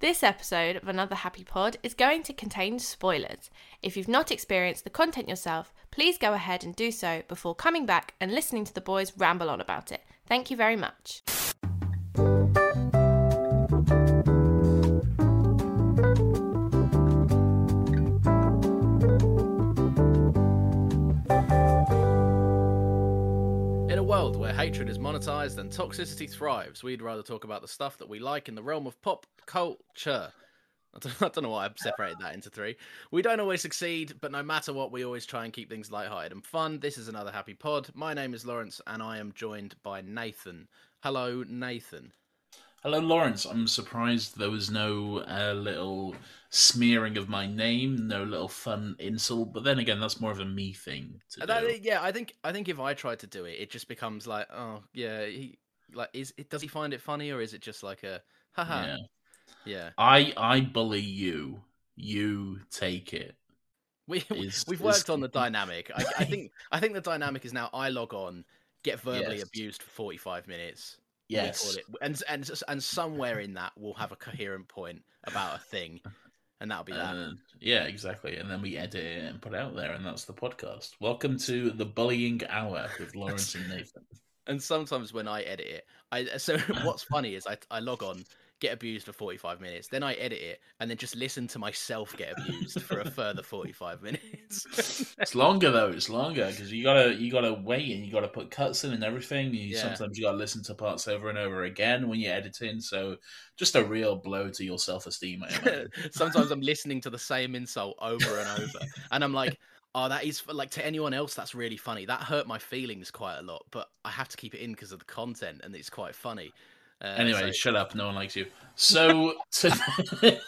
This episode of Another Happy Pod is going to contain spoilers. If you've not experienced the content yourself, please go ahead and do so before coming back and listening to the boys ramble on about it. Thank you very much. In a world where hatred is monetized and toxicity thrives, we'd rather talk about the stuff that we like in the realm of pop culture. I don't, I don't know why I've separated that into three. We don't always succeed, but no matter what, we always try and keep things lighthearted and fun. This is another happy pod. My name is Lawrence, and I am joined by Nathan. Hello, Nathan. Hello, Lawrence. I'm surprised there was no uh, little smearing of my name, no little fun insult. But then again, that's more of a me thing to uh, That- do. yeah, I think I think if I try to do it, it just becomes like, oh yeah, he like is it does he find it funny or is it just like a haha? Yeah. Yeah. I I bully you. You take it. We is- we've is- worked on the dynamic. I, I think I think the dynamic is now I log on, get verbally Yes. abused for forty five minutes. Yes. and and and somewhere in that we'll have a coherent point about a thing, and that'll be that. Uh, yeah, exactly. And then we edit it and put it out there, and that's the podcast. Welcome to the bullying hour with Lawrence and Nathan. and sometimes when I edit it, I so what's funny is I I log on, get abused for forty five minutes, then I edit it, and then just listen to myself get abused for a further forty five minutes. It's longer though. It's longer because you gotta you gotta wait and you gotta put cuts in and everything. You Yeah. sometimes you gotta listen to parts over and over again when you're editing. So just a real blow to your self esteem. Sometimes I'm listening to the same insult over and over, and I'm like, "Oh, that is like to anyone else, that's really funny. That hurt my feelings quite a lot, but I have to keep it in because of the content, and it's quite funny." Uh, anyway, shut up. No one likes you. So to...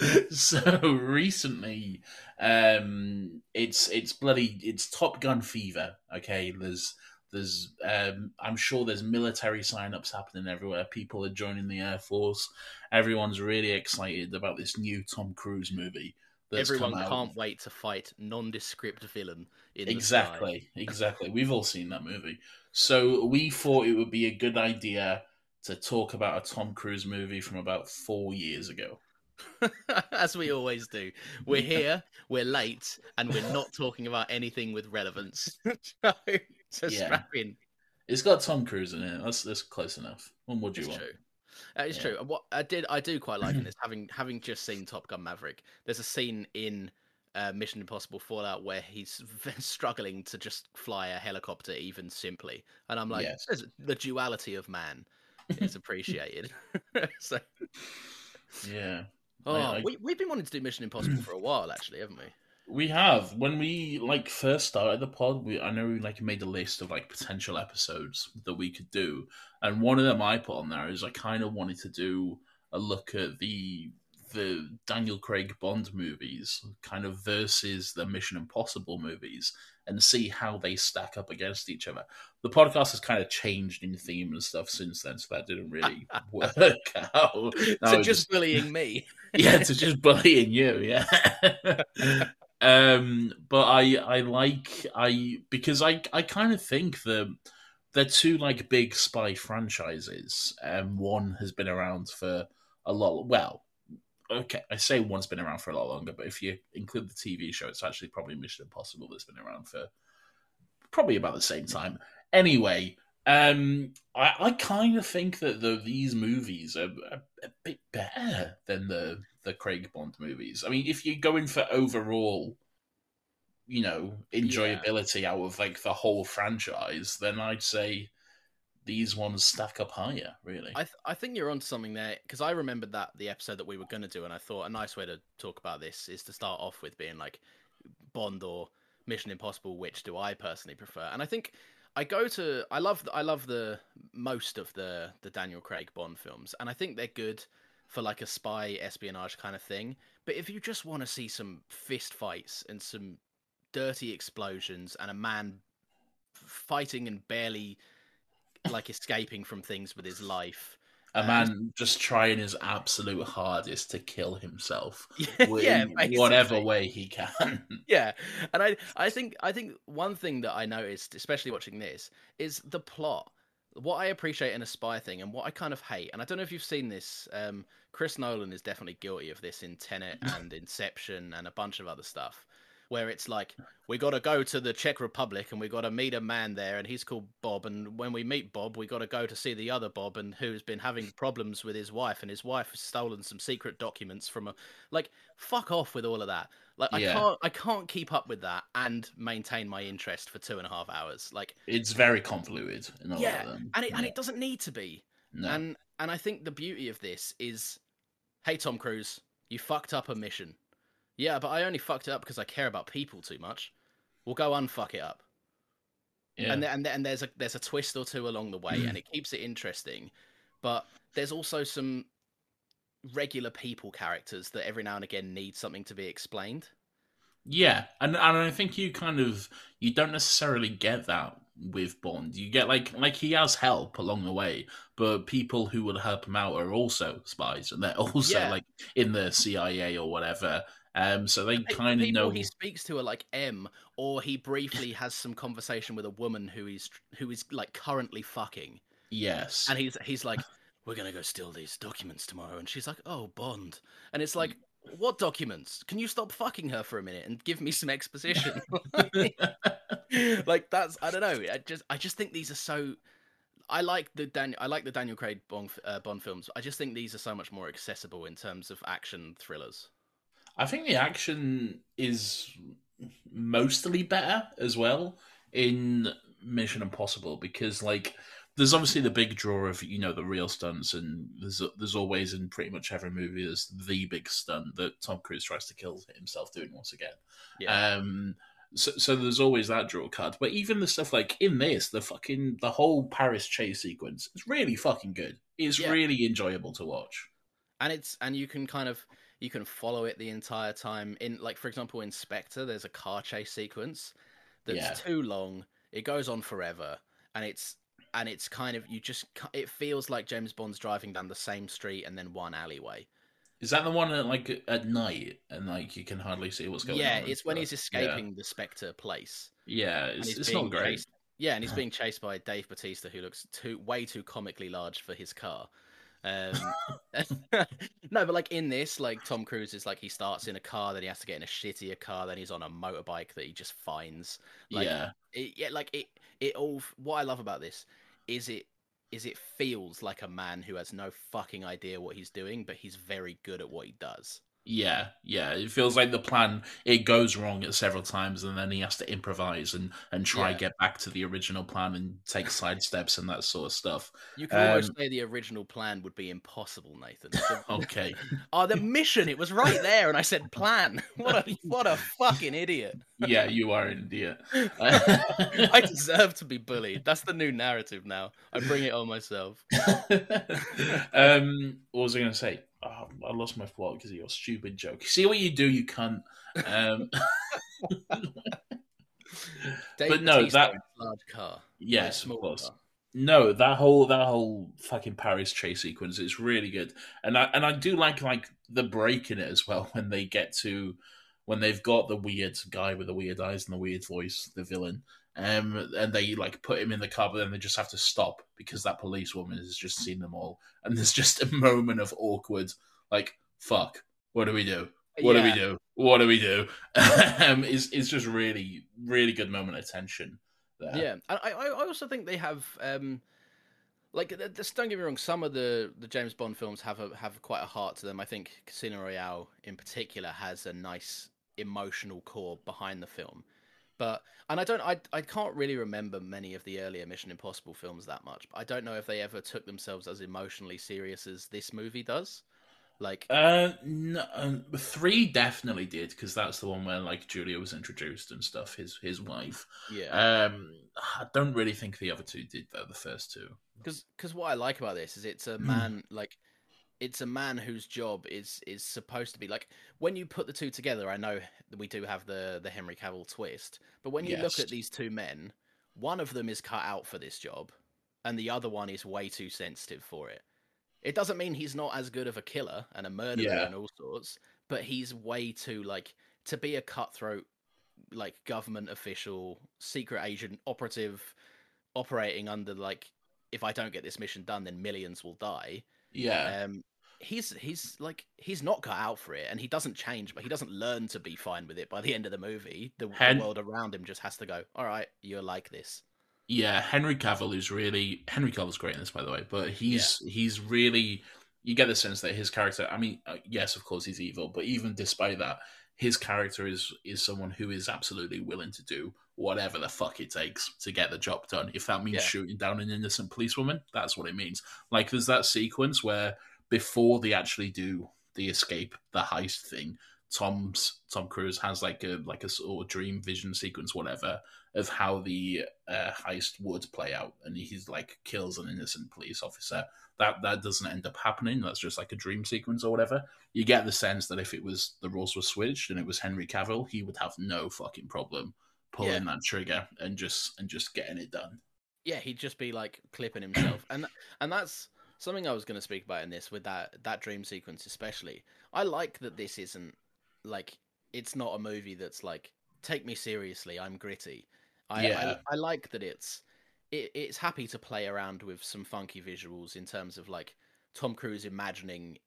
so recently, um, it's it's bloody it's Top Gun fever. Okay, there's there's um, I'm sure there's military sign-ups happening everywhere. People are joining the air force. Everyone's really excited about this new Tom Cruise movie. Everyone can't wait to fight nondescript villain in. Exactly, exactly. We've all seen that movie. So we thought it would be a good idea to talk about a Tom Cruise movie from about four years ago. As we always do. We're here, we're late, and we're not talking about anything with relevance. so, so Yeah. strap in. It's got Tom Cruise in it. That's that's close enough. What more do you It's want? true. Uh, it's Yeah. true. What I did, I do quite like in this. Having having just seen Top Gun Maverick, there's a scene in uh, Mission Impossible Fallout where he's struggling to just fly a helicopter, even simply, and I'm like, Yes. The duality of man is appreciated. so, Yeah. oh, I- we we've been wanting to do Mission Impossible for a while, actually, haven't we? We have when we like first started the pod. We I know we like made a list of like potential episodes that we could do, and one of them I put on there is I kind of wanted to do a look at the the Daniel Craig Bond movies kind of versus the Mission Impossible movies and see how they stack up against each other. The podcast has kind of changed in theme and stuff since then, so that didn't really work out. That so was just bullying me. yeah, to just bullying you, yeah. um, but I I like I because I I kind of think that they're two like big spy franchises. Um, one has been around for a lot. Well, okay, I say one's been around for a lot longer, but if you include the TV show, it's actually probably Mission Impossible that's been around for probably about the same time. Anyway, um, I, I kind of think that the, these movies are a, a bit better than the the Craig Bond movies. I mean, if you're going for overall, you know, enjoyability out of like the whole franchise, then I'd say these ones stack up higher. Really, I th- I think you're onto something there because I remembered that the episode that we were going to do, and I thought a nice way to talk about this is to start off with being like Bond or Mission Impossible. Which do I personally prefer? And I think I go to I love I love the most of the the Daniel Craig Bond films, and I think they're good for like a spy espionage kind of thing. But if you just want to see some fist fights and some dirty explosions and a man fighting and barely like escaping from things with his life. a uh, man just trying his absolute hardest to kill himself, Yeah, wi- yeah, in whatever way he can. yeah and i i think i think one thing that i noticed especially watching this is the plot what i appreciate in a spy thing and what i kind of hate and i don't know if you've seen this um chris nolan is definitely guilty of this in tenet and inception and a bunch of other stuff where it's like we got to go to the czech republic and we got to meet a man there and he's called bob and when we meet bob we got to go to see the other bob and who's been having problems with his wife and his wife has stolen some secret documents from a like fuck off with all of that like I Yeah. can't I can't keep up with that and maintain my interest for two and a half hours. Like it's very convoluted. Yeah, of them. and it and it doesn't need to be. No. And and I think the beauty of this is, hey Tom Cruise, you fucked up a mission. Yeah, but I only fucked it up because I care about people too much. We'll go unfuck it up. yeah. And and and there's a there's a twist or two along the way, and it keeps it interesting. But there's also some regular people characters that every now and again need something to be explained. Yeah, and and I think you kind of you don't necessarily get that with Bond. You get like like he has help along the way, but people who would help him out are also spies, and they're also Yeah. like in the CIA or whatever. Um, so they kind of know. he speaks to are like M, or he briefly has some conversation with a woman who is who is like currently fucking, Yes, and he's he's like, "We're gonna go steal these documents tomorrow," and she's like, "Oh, Bond," and it's like, "What documents? Can you stop fucking her for a minute and give me some exposition?" like that's I don't know. I just I just think these are so. I like the Dan. I like the Daniel Craig Bond, uh, Bond films. I just think these are so much more accessible in terms of action thrillers. I think the action is mostly better as well in Mission Impossible because like there's obviously the big draw of you know the real stunts and there's there's always in pretty much every movie there's the big stunt that Tom Cruise tries to kill himself doing once again. Yeah. Um so, so there's always that draw card, but even the stuff like in this, the fucking the whole Paris chase sequence is really fucking good. It's Yeah. really enjoyable to watch. and it's and you can kind of you can follow it the entire time in like for example in spectre there's a car chase sequence that's Yeah. too long it goes on forever and it's and it's kind of you just it feels like james bond's driving down the same street and then one alleyway Is that the one at like at night and like you can hardly see what's going yeah on? and it's when he's escaping the spectre place Yeah, yeah it's, it's not great. chased yeah and he's being chased by dave batista who looks too way too comically large for his car um, no, but like in this, like Tom Cruise is like he starts in a car, then he has to get in a shittier car, then he's on a motorbike that he just finds. Like, yeah, it, yeah, like it. It all. What I love about this is it is it feels like a man who has no fucking idea what he's doing, but he's very good at what he does. Yeah, yeah. It feels like the plan it goes wrong at several times, and then he has to improvise and and try Yeah. get back to the original plan and take side steps and that sort of stuff. You can almost Um, say the original plan would be impossible, Nathan. Okay, oh, the mission! It was right there, and I said plan. What a what a fucking idiot! yeah, you are an idiot. I deserve to be bullied. That's the new narrative now. I bring it on myself. um, what was I going to say? Oh, I lost my plot because of your stupid joke. See what you do, you cunt. Um, but no, that large car. yes, of course. car. No, that whole that whole fucking Paris chase sequence is really good, and I and I do like like the break in it as well when they get to when they've got the weird guy with the weird eyes and the weird voice, the villain, um, and they like put him in the car, but then they just have to stop because that policewoman has just seen them all, and there's just a moment of awkward, like fuck, what do we do? What do we do? What do we do? um, it's it's just really really good moment of tension there. Yeah, and I, I also think they have um, like don't get me wrong. Some of the, the James Bond films have a, have quite a heart to them. I think Casino Royale in particular has a nice emotional core behind the film. But and I don't I I can't really remember many of the earlier Mission Impossible films that much. But I don't know if they ever took themselves as emotionally serious as this movie does. Like Uh, no, um, three definitely did because that's the one where like Julia was introduced and stuff. His his wife. yeah. Um, I don't really think the other two did though. The first two. because what I like about this is it's a man like it's a man whose job is is supposed to be like when you put the two together. I know we do have the the Henry Cavill twist, but when you look at these two men, one of them is cut out for this job, and the other one is way too sensitive for it. It doesn't mean he's not as good of a killer and a murderer Yeah. and all sorts, but he's way too like to be a cutthroat like government official, secret agent, operative operating under like if I don't get this mission done then millions will die. Yeah, Um he's he's like he's not cut out for it and he doesn't change but he doesn't learn to be fine with it by the end of the movie. The, the world around him just has to go, "All right, you're like this." yeah. Henry Cavill is really Henry Cavill's great in this, by the way. But he's he's really you get the sense that his character. I mean, uh, yes, of course he's evil, but even despite that, his character is is someone who is absolutely willing to do whatever the fuck it takes to get the job done. If that means Yeah. shooting down an innocent policewoman, that's what it means. Like there's that sequence where before they actually do the escape, the heist thing, Tom's Tom Cruise has like a like a sort of dream vision sequence, whatever, of how the uh, heist would play out, and he's like kills an innocent police officer. That that doesn't end up happening. That's just like a dream sequence or whatever. You get the sense that if it was the roles were switched and it was Henry Cavill, he would have no fucking problem pulling that trigger and just and just getting it done. Yeah, he'd just be like clipping himself, and and that's something I was going to speak about in this with that that dream sequence especially. I like that this isn't like it's not a movie that's like take me seriously. I'm gritty. I Yeah. I, I like that it's it, it's happy to play around with some funky visuals in terms of like Tom Cruise imagining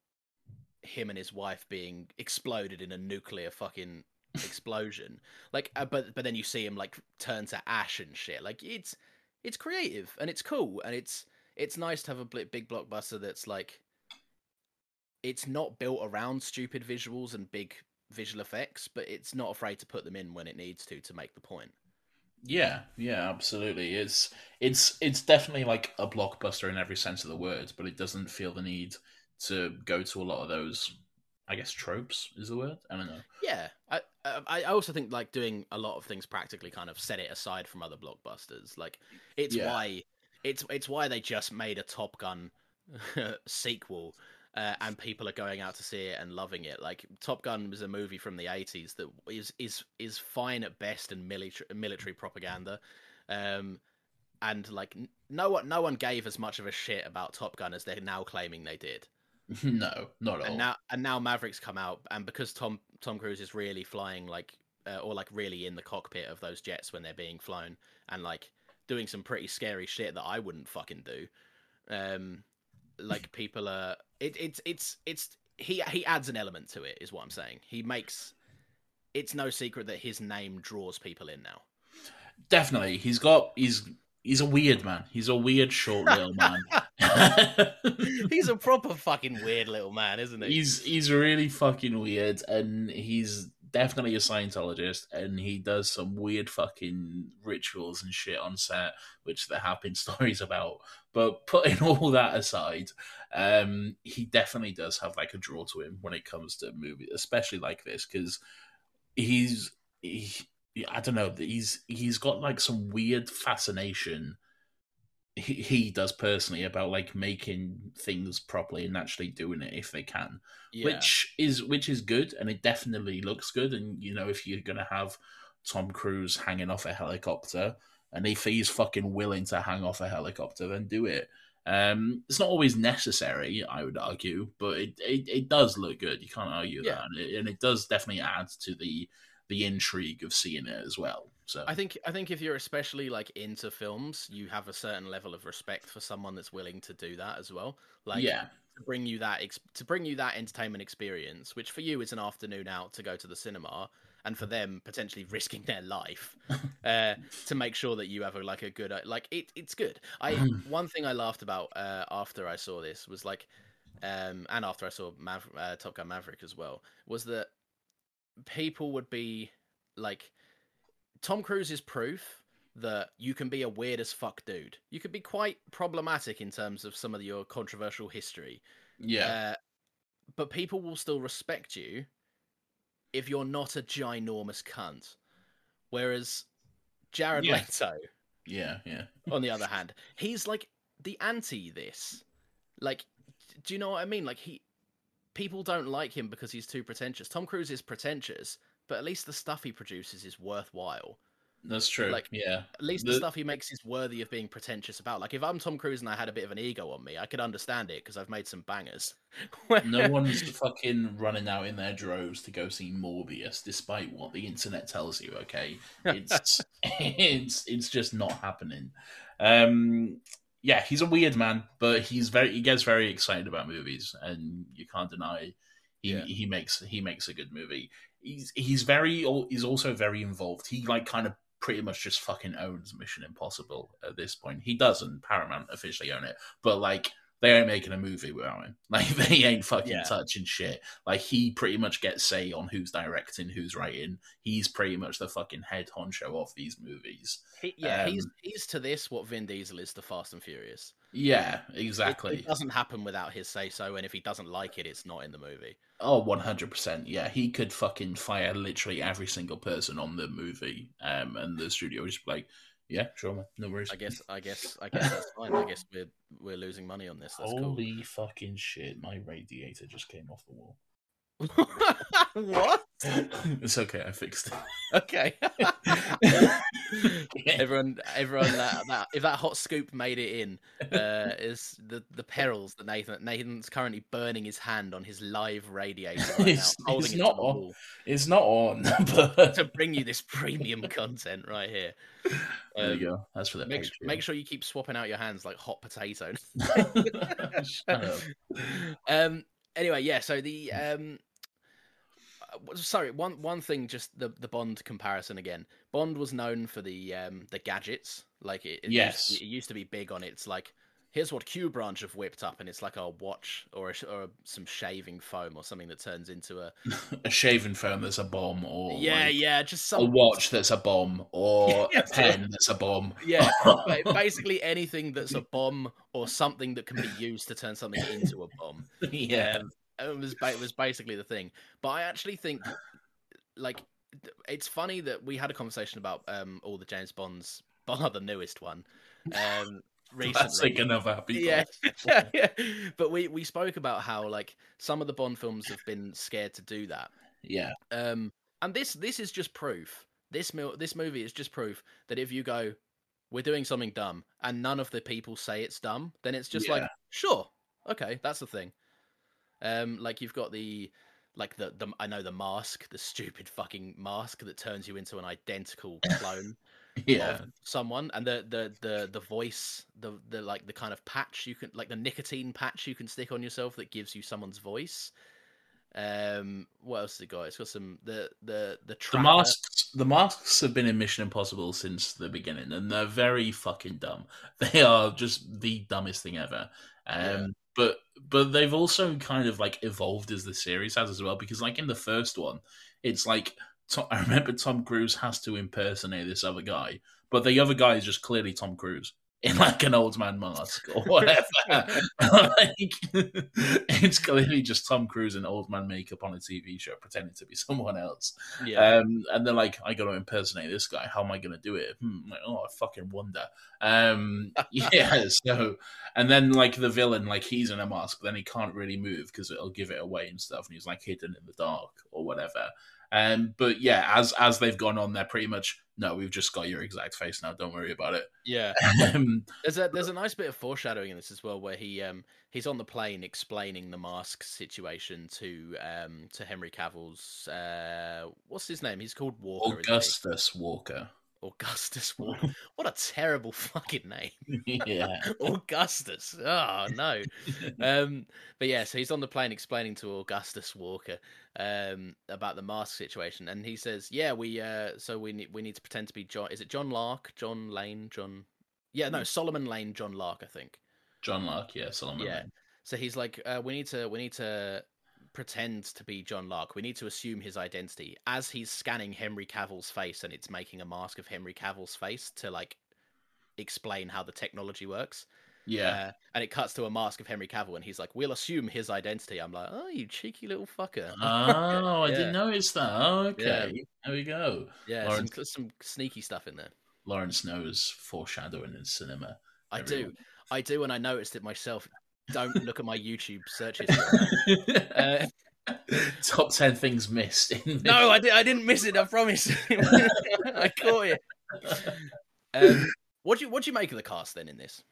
him and his wife being exploded in a nuclear fucking explosion. Like, uh, but but then you see him like turn to ash and shit. Like it's it's creative and it's cool and it's it's nice to have a big blockbuster that's like it's not built around stupid visuals and big visual effects, but it's not afraid to put them in when it needs to to make the point. Yeah, yeah, absolutely. It's it's it's definitely like a blockbuster in every sense of the word, but it doesn't feel the need to go to a lot of those. I guess tropes is the word. I don't know. Yeah, I I I also think like doing a lot of things practically kind of set it aside from other blockbusters. Like it's Yeah. why it's it's why they just made a Top Gun sequel. Uh, and people are going out to see it and loving it. Like Top Gun was a movie from the '80s that is is is fine at best and military military propaganda, um, and like no one no one gave as much of a shit about Top Gun as they're now claiming they did no, not at all. and now and now Mavericks come out, and because Tom Tom Cruise is really flying like uh, or like really in the cockpit of those jets when they're being flown, and like doing some pretty scary shit that I wouldn't fucking do. Um, like people are it, it's it's it's he he adds an element to it, is what I'm saying. He makes it's no secret that his name draws people in now. Definitely, he's got he's he's a weird man. He's a weird short little man. He's a proper fucking weird little man, isn't he? he's he's really fucking weird, and he's definitely a Scientologist, and he does some weird fucking rituals and shit on set, which there have been stories about. But putting all that aside, um, he definitely does have like a draw to him when it comes to movies, especially like this, because he's he, I don't know, he's he's got like some weird fascination he, he does personally about like making things properly and actually doing it if they can, Yeah. which is which is good and it definitely looks good. And you know, if you're gonna have Tom Cruise hanging off a helicopter, and if he's fucking willing to hang off a helicopter, then do it. Um, it's not always necessary, I would argue, but it, it, it does look good. You can't argue Yeah. that, and it, and it does definitely add to the the intrigue of seeing it as well. So I think I think if you're especially like into films, you have a certain level of respect for someone that's willing to do that as well. Like yeah, to bring you that ex- to bring you that entertainment experience, which for you is an afternoon out to go to the cinema, and for them potentially risking their life uh, to make sure that you have a, like a good uh, like it. It's good. I one thing I laughed about uh, after I saw this was like, um, and after I saw Maver- uh, Top Gun Maverick as well, was that people would be like, Tom Cruise is proof that you can be a weird as fuck dude. You could be quite problematic in terms of some of your controversial history. yeah, Uh, but people will still respect you if you're not a ginormous cunt. Whereas Jared Yeah. Leto, yeah, yeah. on the other hand, he's like the anti this. Like, do you know what I mean? Like he, people don't like him because he's too pretentious. Tom Cruise is pretentious, but at least the stuff he produces is worthwhile. That's true. Like, yeah, At least the, The- stuff he makes is worthy of being pretentious about. Like if I'm Tom Cruise and I had a bit of an ego on me, I could understand it because I've made some bangers. no one's fucking running out in their droves to go see Morbius, despite what the internet tells you. Okay, it's it's it's just not happening. Um, yeah, he's a weird man, but he's very he gets very excited about movies, and you can't deny he Yeah. he makes he makes a good movie. He's he's very he's also very involved. He like kind of pretty much just fucking owns Mission Impossible at this point. He doesn't Paramount officially own it, but like they ain't making a movie without him. Like they ain't fucking Yeah. touching shit. Like he pretty much gets say on who's directing, who's writing. He's pretty much the fucking head honcho of these movies. He, yeah, Um, he's he's to this what Vin Diesel is to Fast and Furious. Yeah, It- exactly. It, doesn't happen without his say so, and if he doesn't like it, it's not in the movie. Oh, 100%. Yeah, he could fucking fire literally every single person on the movie. Um, and the studio be like, yeah, sure, man. No worries. I guess, I guess, I guess that's fine. I guess we're we're losing money on this. That's Holy fucking shit. My radiator just came off the wall. what? it's okay. I fixed it. Okay. everyone, everyone, that, that if that hot scoop made it in, uh, is the the perils that Nathan Nathan's currently burning his hand on his live radiator right It's- now, it's not on. It's not on, but to bring you this premium content right here. there Um, you go. That's for the Make, Patreon. make sure you keep swapping out your hands like hot potato. Um. Anyway, yeah. So the um. Sorry, one one thing, just the the Bond comparison again. Bond was known for the um the gadgets, like it. it Yes. used, it used to be big on its like. Here's what Q branch have whipped up, and it's like a watch or a, or some shaving foam or something that turns into a A shaving foam that's a bomb, or yeah, like, yeah, just a some watch that's a bomb, or Yeah, a pen that's a bomb. Yeah, basically anything that's a bomb or something that can be used to turn something into a bomb. yeah. Um, it was it was basically the thing. But I actually think, like, it's funny that we had a conversation about um all the James Bonds, bar the newest one, um recently. Classic Another Happy. Yeah, yeah. But we we spoke about how like some of the Bond films have been scared to do that. Yeah. Um, and this this is just proof. This mil- this movie is just proof that if you go, we're doing something dumb, and none of the people say it's dumb, then it's just like, sure, okay, that's the thing. Um, like you've got the like the the I know the mask, the stupid fucking mask that turns you into an identical clone Yeah. someone, and the the the the voice, the the like the kind of patch you can like the nicotine patch you can stick on yourself that gives you someone's voice. Um, what else has it got? It's got some the the the The masks, the masks have been in Mission Impossible since the beginning, and they're very fucking dumb. They are just the dumbest thing ever. Um, Yeah. But but they've also kind of like evolved as the series has as well, because like in the first one, it's like I remember Tom Cruise has to impersonate this other guy, but the other guy is just clearly Tom Cruise. In like an old man mask or whatever. like, it's clearly just Tom Cruise in old man makeup on a TV show pretending to be someone else. Yeah. Um, and they're like, I got to impersonate this guy. How am I going to do it? Hmm, like, oh, I fucking wonder. Um, yeah. So, and then like the villain, like he's in a mask, then he can't really move because it'll give it away and stuff. And he's like hidden in the dark or whatever. Um, but yeah, as as they've gone on, they're pretty much no, we've just got your exact face now. Don't worry about it. Yeah. Um, There's a there's a nice bit of foreshadowing in this as well, where he um he's on the plane explaining the mask situation to um to Henry Cavill's uh what's his name? He's called Walker. Augustus Walker. Augustus Walker. What a terrible fucking name. yeah. Augustus. Oh no. um, but yeah, so he's on the plane explaining to Augustus Walker um, about the mask situation, and he says, "Yeah, we uh, so we need we need to pretend to be John. Is it John Lark? John Lane? John? Yeah, no, Solomon Lane. John Lark, I think. John Lark, yeah, Solomon. Yeah. Lane. So he's like, uh, we need to we need to pretend to be John Lark. We need to assume his identity as he's scanning Henry Cavill's face, and it's making a mask of Henry Cavill's face to like explain how the technology works. Yeah. Uh, and it cuts to a mask of Henry Cavill, and he's like, "We'll assume his identity." I'm like, "Oh, you cheeky little fucker!" oh, I didn't notice that. Oh, okay. Yeah. There we go. yeah, some, Lawrence, some sneaky stuff in there. Lawrence knows foreshadowing in cinema. I Everyone. do, I do, and I noticed it myself. Don't look at my YouTube searches. Uh, Top 10 things missed. In no, I, di- I didn't miss it. I promise. I caught it. Um, what do you what do you make of the cast then in this?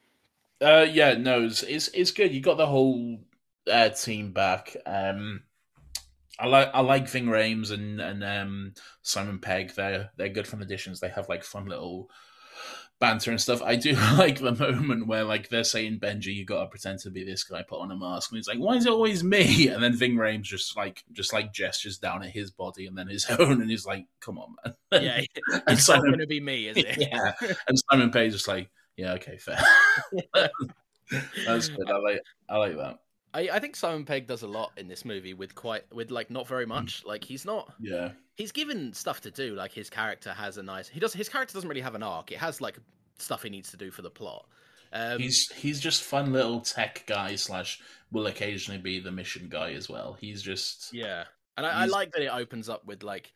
Uh, yeah, no, it's, it's it's good. You got the whole uh, team back. Um, I like I like Ving Rhames and and um, Simon Pegg. They're they're good fun additions. They have like fun little banter and stuff. I do like the moment where like they're saying Benji, you got to pretend to be this guy, put on a mask, and he's like, why is it always me? And then Ving Rhames just like just like gestures down at his body and then his own, and he's like, come on, man. Yeah, it's not Simon going to be me, is it? yeah. And Simon Pegg's just like, yeah, okay, fair. That's good. I like I like that. I, I think Simon Pegg does a lot in this movie with quite with like not very much. Like he's not Yeah. he's given stuff to do. Like his character has a nice he does his character doesn't really have an arc. It has like stuff he needs to do for the plot. Um, he's he's just fun little tech guy slash will occasionally be the mission guy as well. He's just yeah, and I, I like that it opens up with like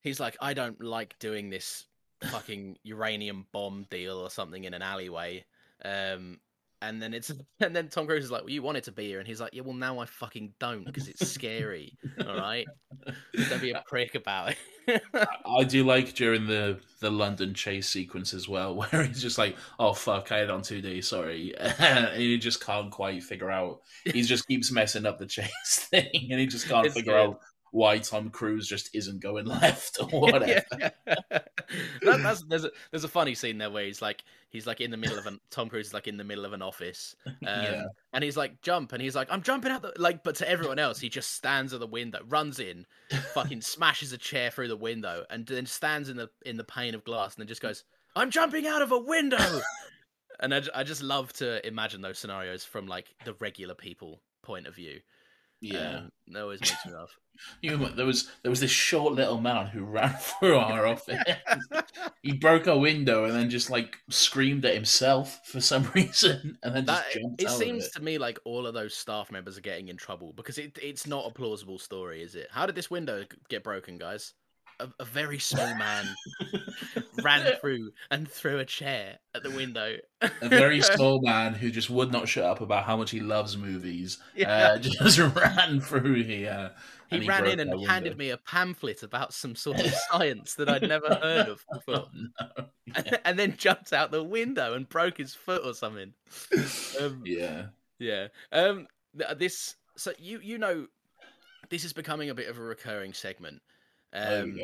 he's like I don't like doing this fucking uranium bomb deal or something in an alleyway. Um, and then it's and then Tom Cruise is like, well, you wanted to be here, and he's like, yeah, well now I fucking don't because it's scary. all right, don't be a prick about it. I do like during the the London chase sequence as well, where he's just like, "Oh fuck, I had on two D, sorry," and he just can't quite figure out. He just keeps messing up the chase thing, and he just can't It's figure good. out why Tom Cruise just isn't going left or whatever. Yeah. that, there's a there's a funny scene there where he's like he's like in the middle of an Tom Cruise is like in the middle of an office, um, Yeah. and he's like jump, and he's like I'm jumping out the like, but to everyone else he just stands at the window, runs in, fucking smashes a chair through the window, and then stands in the in the pane of glass, and then just goes I'm jumping out of a window, and I, I just love to imagine those scenarios from like the regular people point of view. Yeah. um, that always makes me laugh. You there was there was this short little man who ran through our office. he broke a window and then just like screamed at himself for some reason, and then just That, jumped it out seems of it. to me like all of those staff members are getting in trouble because it, it's not a plausible story, is it? How did this window get broken, guys? A, a very small man ran through and threw a chair at the window. A very small man who just would not shut up about how much he loves movies. Yeah. Uh, just ran through here. He and ran in and handed window. me a pamphlet about some sort of science that I'd never heard of before, Oh, no. and then jumped out the window and broke his foot or something. Um, Yeah. Yeah. Um. This. So you you know, this is becoming a bit of a recurring segment. Um.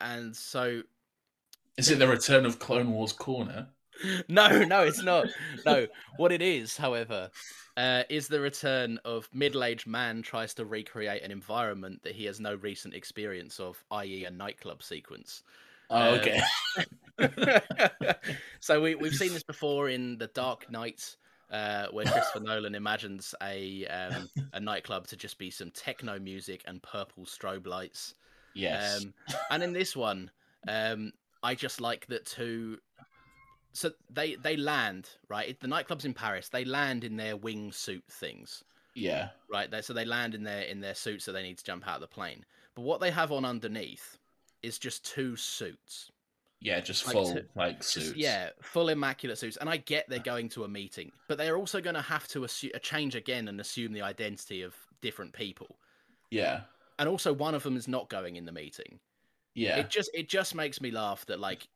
And so Is it the return of Clone Wars Corner? no, no, it's not. No, what it is, however, uh, is the return of middle-aged man tries to recreate an environment that he has no recent experience of, i.e., a nightclub sequence. Oh, Uh, okay. so we we've seen this before in The Dark Knight, uh, where Christopher Nolan imagines a um, a nightclub to just be some techno music and purple strobe lights. Yes. Um, and in this one, um, I just like that to so they they land right. The nightclubs in Paris. They land in their wingsuit things, Yeah. right? They, so they land in their in their suits, so they need to jump out of the plane. But what they have on underneath is just two suits. Yeah, just Like full like Just- suits. yeah, full immaculate suits. And I get they're going to a meeting, but they're also going to have to assu- change again and assume the identity of different people. Yeah. And also, one of them is not going in the meeting. Yeah. It just it just makes me laugh that like,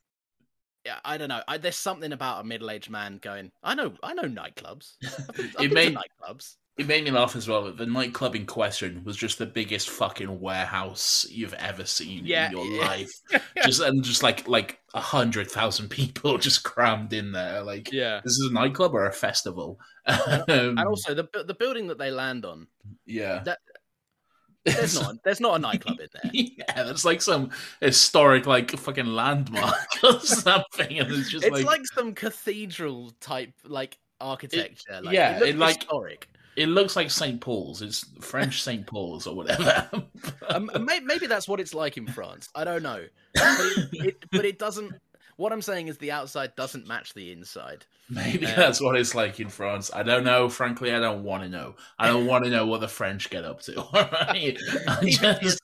yeah, I don't know. I, there's something about a middle aged man going, I know, I know nightclubs. I've been, I've It made- nightclubs. It made me laugh as well. The nightclub in question was just the biggest fucking warehouse you've ever seen Yeah, in your yeah. life. Just and just like like a hundred thousand people just crammed in there. Like Yeah. this is a nightclub or a festival. Um, And also the the building that they land on, yeah, that- there's not there's not a nightclub in there. yeah, that's like some historic like fucking landmark or something, and it's just it's like, like, some cathedral type like architecture. like, yeah, it looks it like- historic. it looks like Saint Paul's. It's French Saint Paul's or whatever. um, maybe that's what it's like in France. I don't know, but it, it, but it doesn't. What I'm saying is the outside doesn't match the inside. Maybe Um, that's what it's like in France. I don't know. Frankly, I don't want to know. I don't want to know what the French get up to. All right? I just-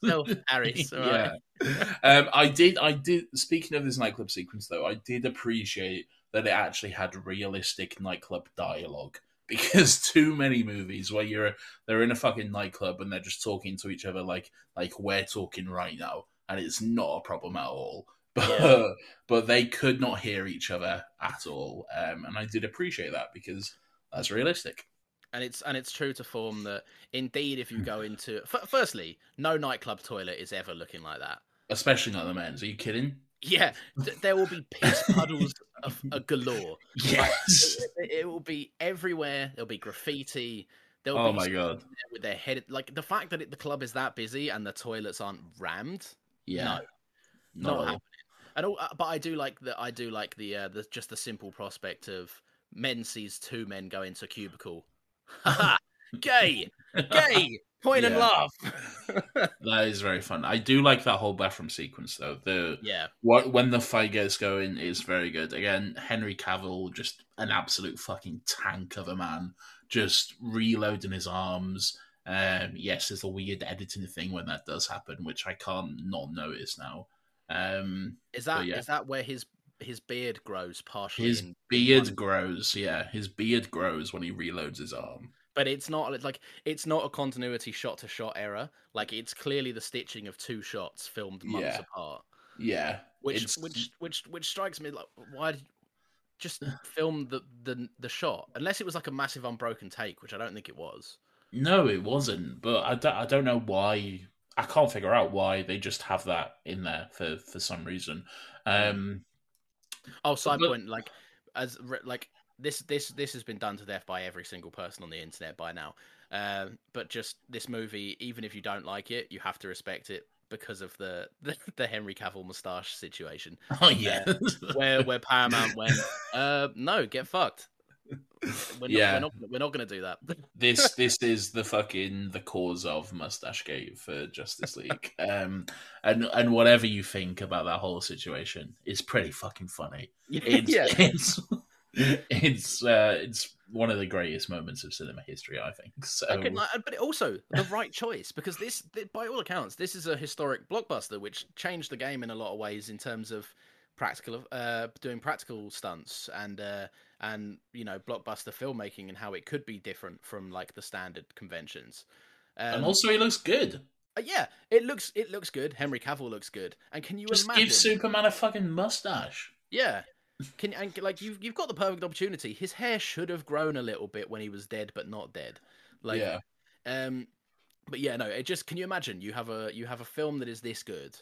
Harris, all right? yeah. Um, I did. I did. Speaking of this nightclub sequence, though, I did appreciate that it actually had realistic nightclub dialogue. Because too many movies where you're they're in a fucking nightclub and they're just talking to each other like like we're talking right now, and it's not a problem at all. But Yeah. but they could not hear each other at all, um, and I did appreciate that because that's realistic. and it's and it's true to form that indeed if you go into f- firstly no nightclub toilet is ever looking like that Especially not the men's. Are you kidding? yeah th- there will be piss puddles of, a galore Yes. it, it will be everywhere there'll be graffiti there'll Oh my god. with their head like the fact that it, the club is that busy and the toilets aren't rammed Yeah. no Not not at all. happening and all, but i do like the i do like the uh the just the simple prospect of men sees two men go into a cubicle gay gay point and laugh That is very fun. I do like that whole bathroom sequence though. The yeah what when the fight gets going is very good. Again, Henry Cavill, just an absolute fucking tank of a man, just reloading his arms. Um, yes, there's a weird editing thing when that does happen, which I can't not notice now. Um, Is that is yeah. that where his his beard grows partially? his in, beard grows. Yeah, his beard grows when he reloads his arm. but it's not like it's not a continuity shot to shot error. Like it's clearly the stitching of two shots filmed months Yeah. apart. Yeah, Which it's- which which which strikes me like why did just film the, the the shot unless it was like a massive unbroken take, which I don't think it was. No, it wasn't. But I don't, I don't know why. I can't figure out why they just have that in there for, for some reason. Um, Oh, side But- point, like as like this this this has been done to death by every single person on the internet by now. Um, but just this movie, even if you don't like it, you have to respect it because of the the, the Henry Cavill moustache situation, oh yeah, where where Paramount went, uh, no, get fucked. We're not, Yeah. we're not, we're not going to do that. this this is the fucking the cause of Mustache Gate for Justice League. um, and and whatever you think about that whole situation, it's pretty fucking funny. It's yeah, it's it's uh, it's one of the greatest moments of cinema history, I think. So Okay, but also the right choice because this, by all accounts, this is a historic blockbuster which changed the game in a lot of ways in terms of practical, uh, doing practical stunts and uh, and you know blockbuster filmmaking and how it could be different from like the standard conventions. Um, and also he looks good. uh, yeah, it looks it looks good. Henry Cavill looks good, and can you Just imagine? give Superman a fucking mustache. Yeah. Can and like you've you've got the perfect opportunity. His hair should have grown a little bit when he was dead, but not dead. Like, yeah, um, but yeah, no. It just can you imagine you have a you have a film that is this good,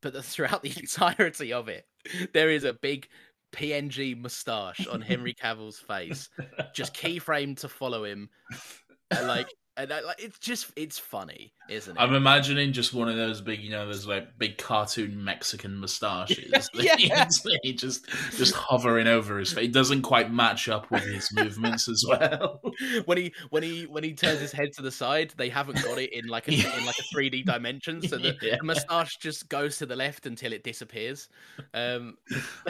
but the, throughout the entirety of it, there is a big PNG moustache on Henry Cavill's face, just keyframed to follow him, and like. And that, like, it's just it's funny, isn't it? I'm imagining just one of those big, you know, those like big cartoon Mexican mustaches. Yeah. he just just hovering over his face. It doesn't quite match up with his movements as well. when he when he when he turns his head to the side, they haven't got it in like a in like a 3D dimension, so the, Yeah. the moustache just goes to the left until it disappears. Um,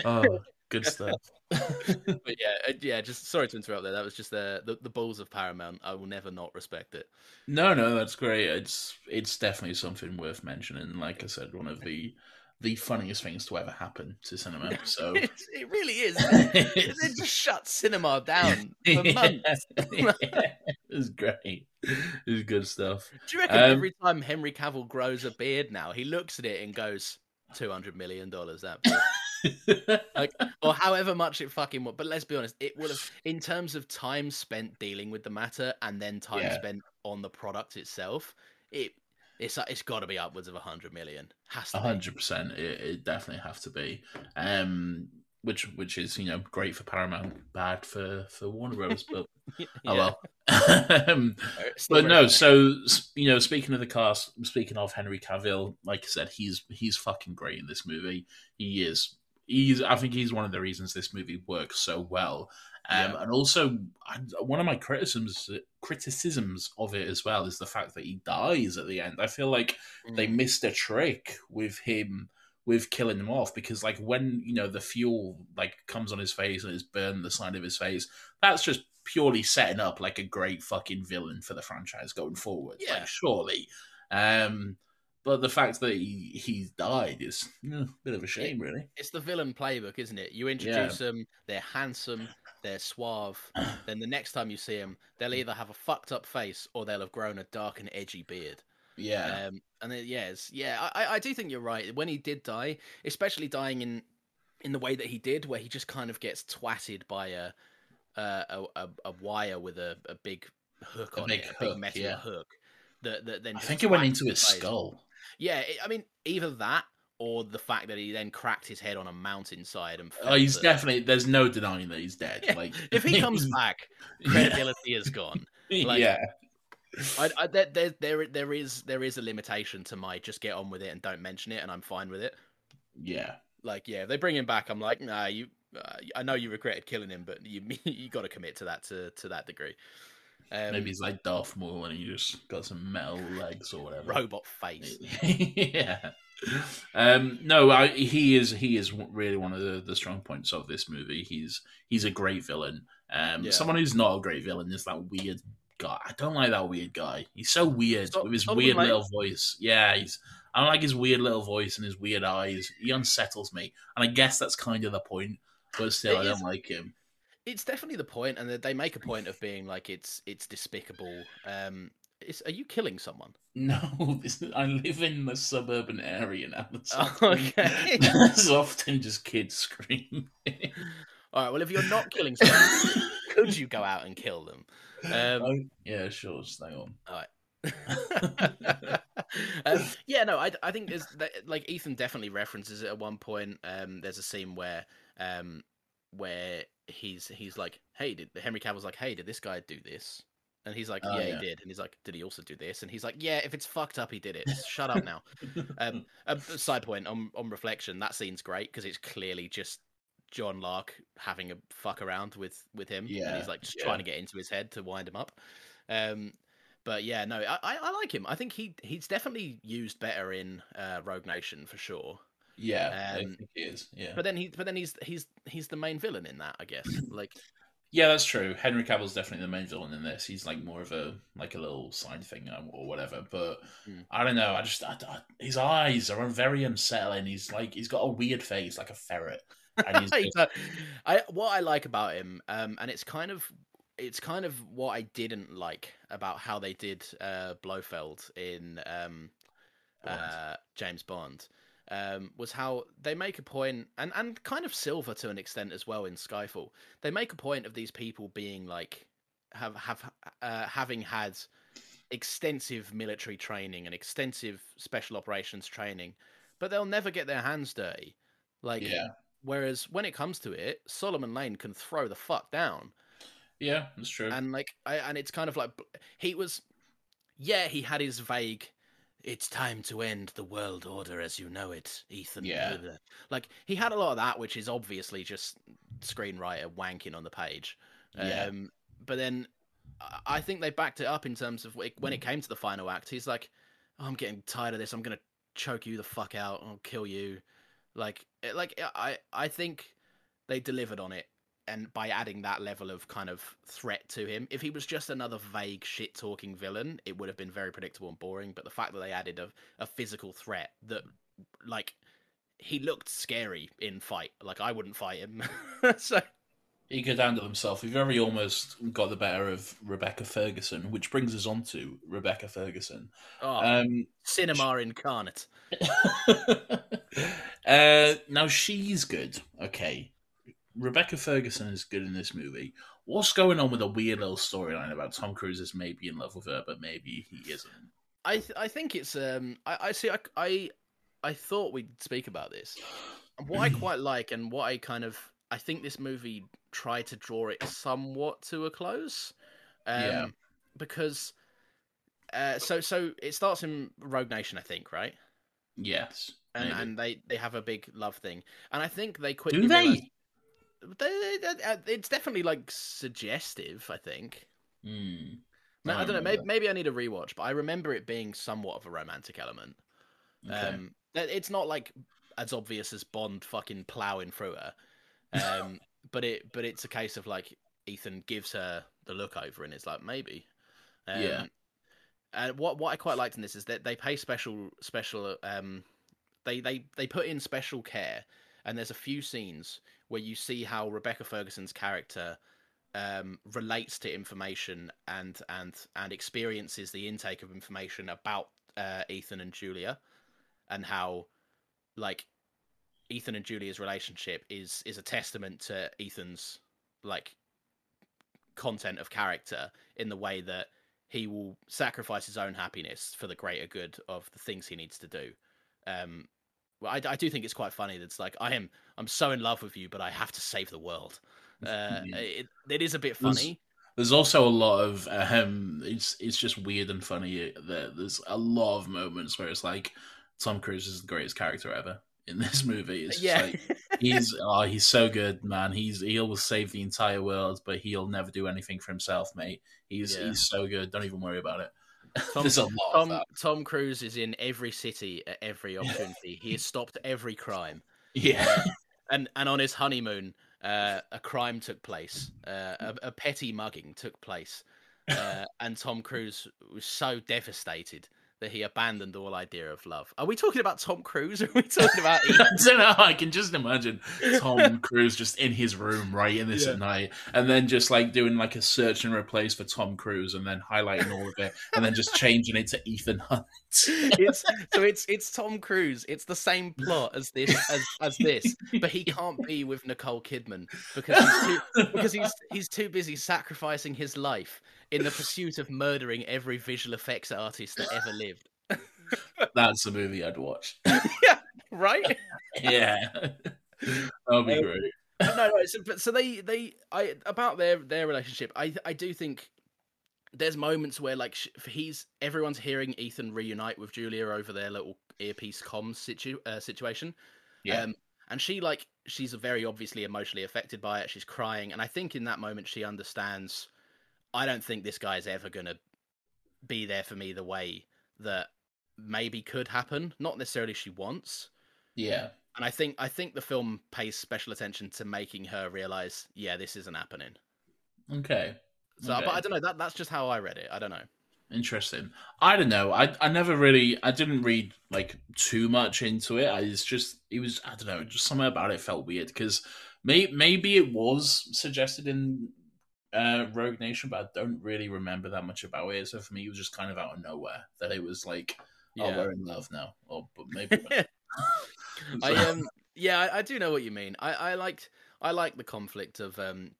Oh, Good stuff. but yeah, uh, yeah. Just sorry to interrupt there. That was just the, the the balls of Paramount. I will never not respect it. No, no, that's great. It's it's definitely something worth mentioning. Like I said, one of the the funniest things to ever happen to cinema. So it, it really is. It just shut cinema down for months. yeah, it's great. It's good stuff. Do you reckon Um, every time Henry Cavill grows a beard now, he looks at it and goes, two hundred million dollars that beard." Like or however much it fucking was. But let's be honest, it would have in terms of time spent dealing with the matter and then time Yeah. spent on the product itself, it it's it's got to be upwards of a hundred million. Has to A hundred percent. It, it definitely have to be. Um, which which is you know great for Paramount, bad for for Warner Bros. But oh well. um, but no, so you know, speaking of the cast, speaking of Henry Cavill, like I said, he's he's fucking great in this movie. He is. He's. I think he's one of the reasons this movie works so well. Um, Yeah. and also, I, one of my criticisms criticisms of it as well is the fact that he dies at the end. I feel like they Mm. missed a trick with him with killing him off because like when you know the fuel like comes on his face and it's burned the side of his face that's just purely setting up like a great fucking villain for the franchise going forward Yeah. like surely um but the fact that he he's died is eh, a bit of a shame really It's the villain playbook, isn't it? You introduce them, they're handsome, they're suave. then the next time you see them, they'll either have a fucked up face or they'll have grown a dark and edgy beard. yeah Um, and then, yes, yeah, I, I do think you're right. When he did die, especially dying in in the way that he did, where he just kind of gets twatted by a a a, a, wire with a, a big hook A on big it, a big metal yeah. hook. That, that then i think it went into his skull Yeah, it, I mean, either that or the fact that he then cracked his head on a mountainside and. oh he's definitely there's no denying that he's dead Yeah, like If he comes back, credibility is gone. like- yeah I, I, there, there, there, there is there is a limitation to my just get on with it and don't mention it, and I'm fine with it. yeah Like, yeah, if they bring him back, I'm like, nah, you. Uh, I know you regretted killing him, but you you got to commit to that to to that degree. Um, maybe he's like Darth Maul and he just got some metal legs or whatever robot face. yeah. Um, no, I, he is he is really one of the, the strong points of this movie. He's he's a great villain. Um, Yeah. someone who's not a great villain is that weird guy. I don't like that weird guy. He's so weird with his weird Lane? little voice. Yeah, he's. I don't like his weird little voice and his weird eyes. He unsettles me, and I guess that's kind of the point. But still, It I don't is. like him. It's definitely the point, and they make a point of being like it's it's despicable. Um, it's, are you killing someone? No, this, I live in the suburban area now. There's Oh, often, okay. there's often just kids screaming. All right. Well, if you're not killing someone, could you go out and kill them? Um, Oh, yeah, sure. Stay on. um, yeah, no, I, I think there's like Ethan definitely references it at one point. Um, there's a scene where um, where he's he's like, "Hey, did Henry Cavill's like, hey, did this guy do this?" And he's like, Oh, "Yeah, yeah. he did." And he's like, "Did he also do this?" And he's like, "Yeah, if it's fucked up, he did it. Shut up now." um, a side point on on reflection, that scene's great because it's clearly just John Lark having a fuck around with with him. and Yeah, he's like just yeah. trying to get into his head to wind him up. Um, but yeah, no, I, I, I like him. I think he he's definitely used better in uh, Rogue Nation for sure. Yeah, I Um, think it is. Yeah, But then he but then he's he's he's the main villain in that, I guess. Like yeah, that's true. Henry Cavill's definitely the main villain in this. He's like more of a like a little side thing uh, or whatever. But Hmm. I don't know. I just I, I- his eyes are very unsettling. He's like he's got a weird face, like a ferret. And he's a- I what I like about him, um, and it's kind of it's kind of what I didn't like about how they did uh, Blofeld in um, Bond. uh, James Bond. Um, was how they make a point, and, and kind of Silver to an extent as well in Skyfall. They make a point of these people being like have have uh, having had extensive military training and extensive special operations training, but they'll never get their hands dirty. Like yeah, Whereas when it comes to it, Solomon Lane can throw the fuck down, yeah, that's true. and like, I, and it's kind of like he was, yeah, he had his vague. It's time to end the world order as you know it, Ethan. Yeah. like he had a lot of that, which is obviously just screenwriter wanking on the page. Yeah. Um, but then I- think they backed it up in terms of when it came to the final act. He's like, oh, "I'm getting tired of this. I'm gonna choke you the fuck out. I'll kill you." Like, like I, I think they delivered on it and by adding that level of kind of threat to him. If he was just another vague shit talking villain, it would have been very predictable and boring. But the fact that they added a, a physical threat that like he looked scary in fight. Like I wouldn't fight him. so He could handle himself. He very almost got the better of Rebecca Ferguson, which brings us on to Rebecca Ferguson. oh, Um, cinema incarnate. uh, now she's good. Okay, Rebecca Ferguson is good in this movie. What's going on with a weird little storyline about Tom Cruise is maybe in love with her, but maybe he isn't? I th- I think it's um I, I see I, I I thought we'd speak about this. What I quite like and what I kind of I think this movie tried to draw it somewhat to a close. Um, Yeah. Because uh, so so it starts in Rogue Nation, I think, right? Yes, And and they they have a big love thing, and I think they quickly do they? realised- they, they- uh, it's definitely like suggestive. I think. Hmm. Ma- I don't know. Maybe, maybe I need a rewatch, but I remember it being somewhat of a romantic element. Okay. Um, it's not like as obvious as Bond fucking plowing through her, um, but it but it's a case of like Ethan gives her the look over, and it's like maybe, um, Yeah. And what what I quite liked in this is that they pay special special um, they they they put in special care, and there's a few scenes where you see how Rebecca Ferguson's character um, relates to information and and and experiences the intake of information about uh, Ethan and Julia, and how like Ethan and Julia's relationship is is a testament to Ethan's like content of character in the way that he will sacrifice his own happiness for the greater good of the things he needs to do. Um, well, I, I do think it's quite funny. That it's like I am I'm so in love with you, but I have to save the world. Uh, Yeah. it, it is a bit funny. There's also a lot of um, it's it's just weird and funny. That there's a lot of moments where it's like Tom Cruise is the greatest character ever in this movie. It's yeah, like, he's oh he's so good, man. He's he'll save the entire world, but he'll never do anything for himself, mate. He's Yeah. he's so good. Don't even worry about it. Tom- There's a lot Tom. Tom Cruise is in every city at every opportunity. he has stopped every crime. Yeah, and and on his honeymoon, uh, a crime took place. Uh, a, a petty mugging took place, uh, and Tom Cruise was so devastated that he abandoned all idea of love. Are we talking about Tom Cruise? Or are we talking about? I don't know. I can just imagine Tom Cruise just in his room writing this Yeah. at night, and then just like doing like a search and replace for Tom Cruise, and then highlighting all of it, and then just changing it to Ethan Hunt. it's so it's it's Tom Cruise. It's the same plot as this as, as this, but he can't be with Nicole Kidman because he's too, because he's he's too busy sacrificing his life in the pursuit of murdering every visual effects artist that ever lived. That's a movie I'd watch. yeah, Right? Yeah, that'd be Um, great. no, no. So, but so they they I about their their relationship. I I do think there's moments where like he's everyone's hearing Ethan reunite with Julia over their little earpiece comms situ- uh, situation. Yeah, Um, and she like she's very obviously emotionally affected by it. She's crying, and I think in that moment she understands. I don't think this guy's ever gonna be there for me the way that maybe could happen. Not necessarily she wants. yeah. And I think I think the film pays special attention to making her realize, yeah, this isn't happening. Okay. So, Okay. but I don't know. That that's just how I read it. I don't know. Interesting. I don't know. I I never really I didn't read like too much into it. I was just it was I don't know, just something about it felt weird because may, maybe it was suggested in uh Rogue Nation, but I don't really remember that much about it. So for me it was just kind of out of nowhere that it was like oh Yeah. we're in love now. Or but maybe. I um yeah, I, I do know what you mean. I I liked I like the conflict of um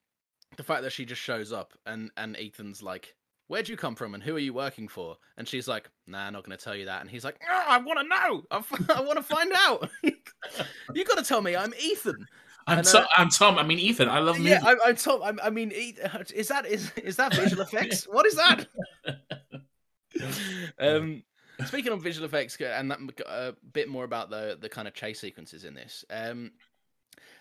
the fact that she just shows up and and Ethan's like, "Where'd you come from and who are you working for?" And she's like, "Nah, I'm not going to tell you that." And he's like, "Ah, "I want to know. I, f- I want to find out. you got to tell me. I'm Ethan." I'm Tom, uh, I'm Tom. I mean Ethan. I love movies. Yeah, I, I'm Tom. I'm, I mean, is that is is that visual effects? What is that? um, speaking of visual effects, and that a bit more about the the kind of chase sequences in this. Um,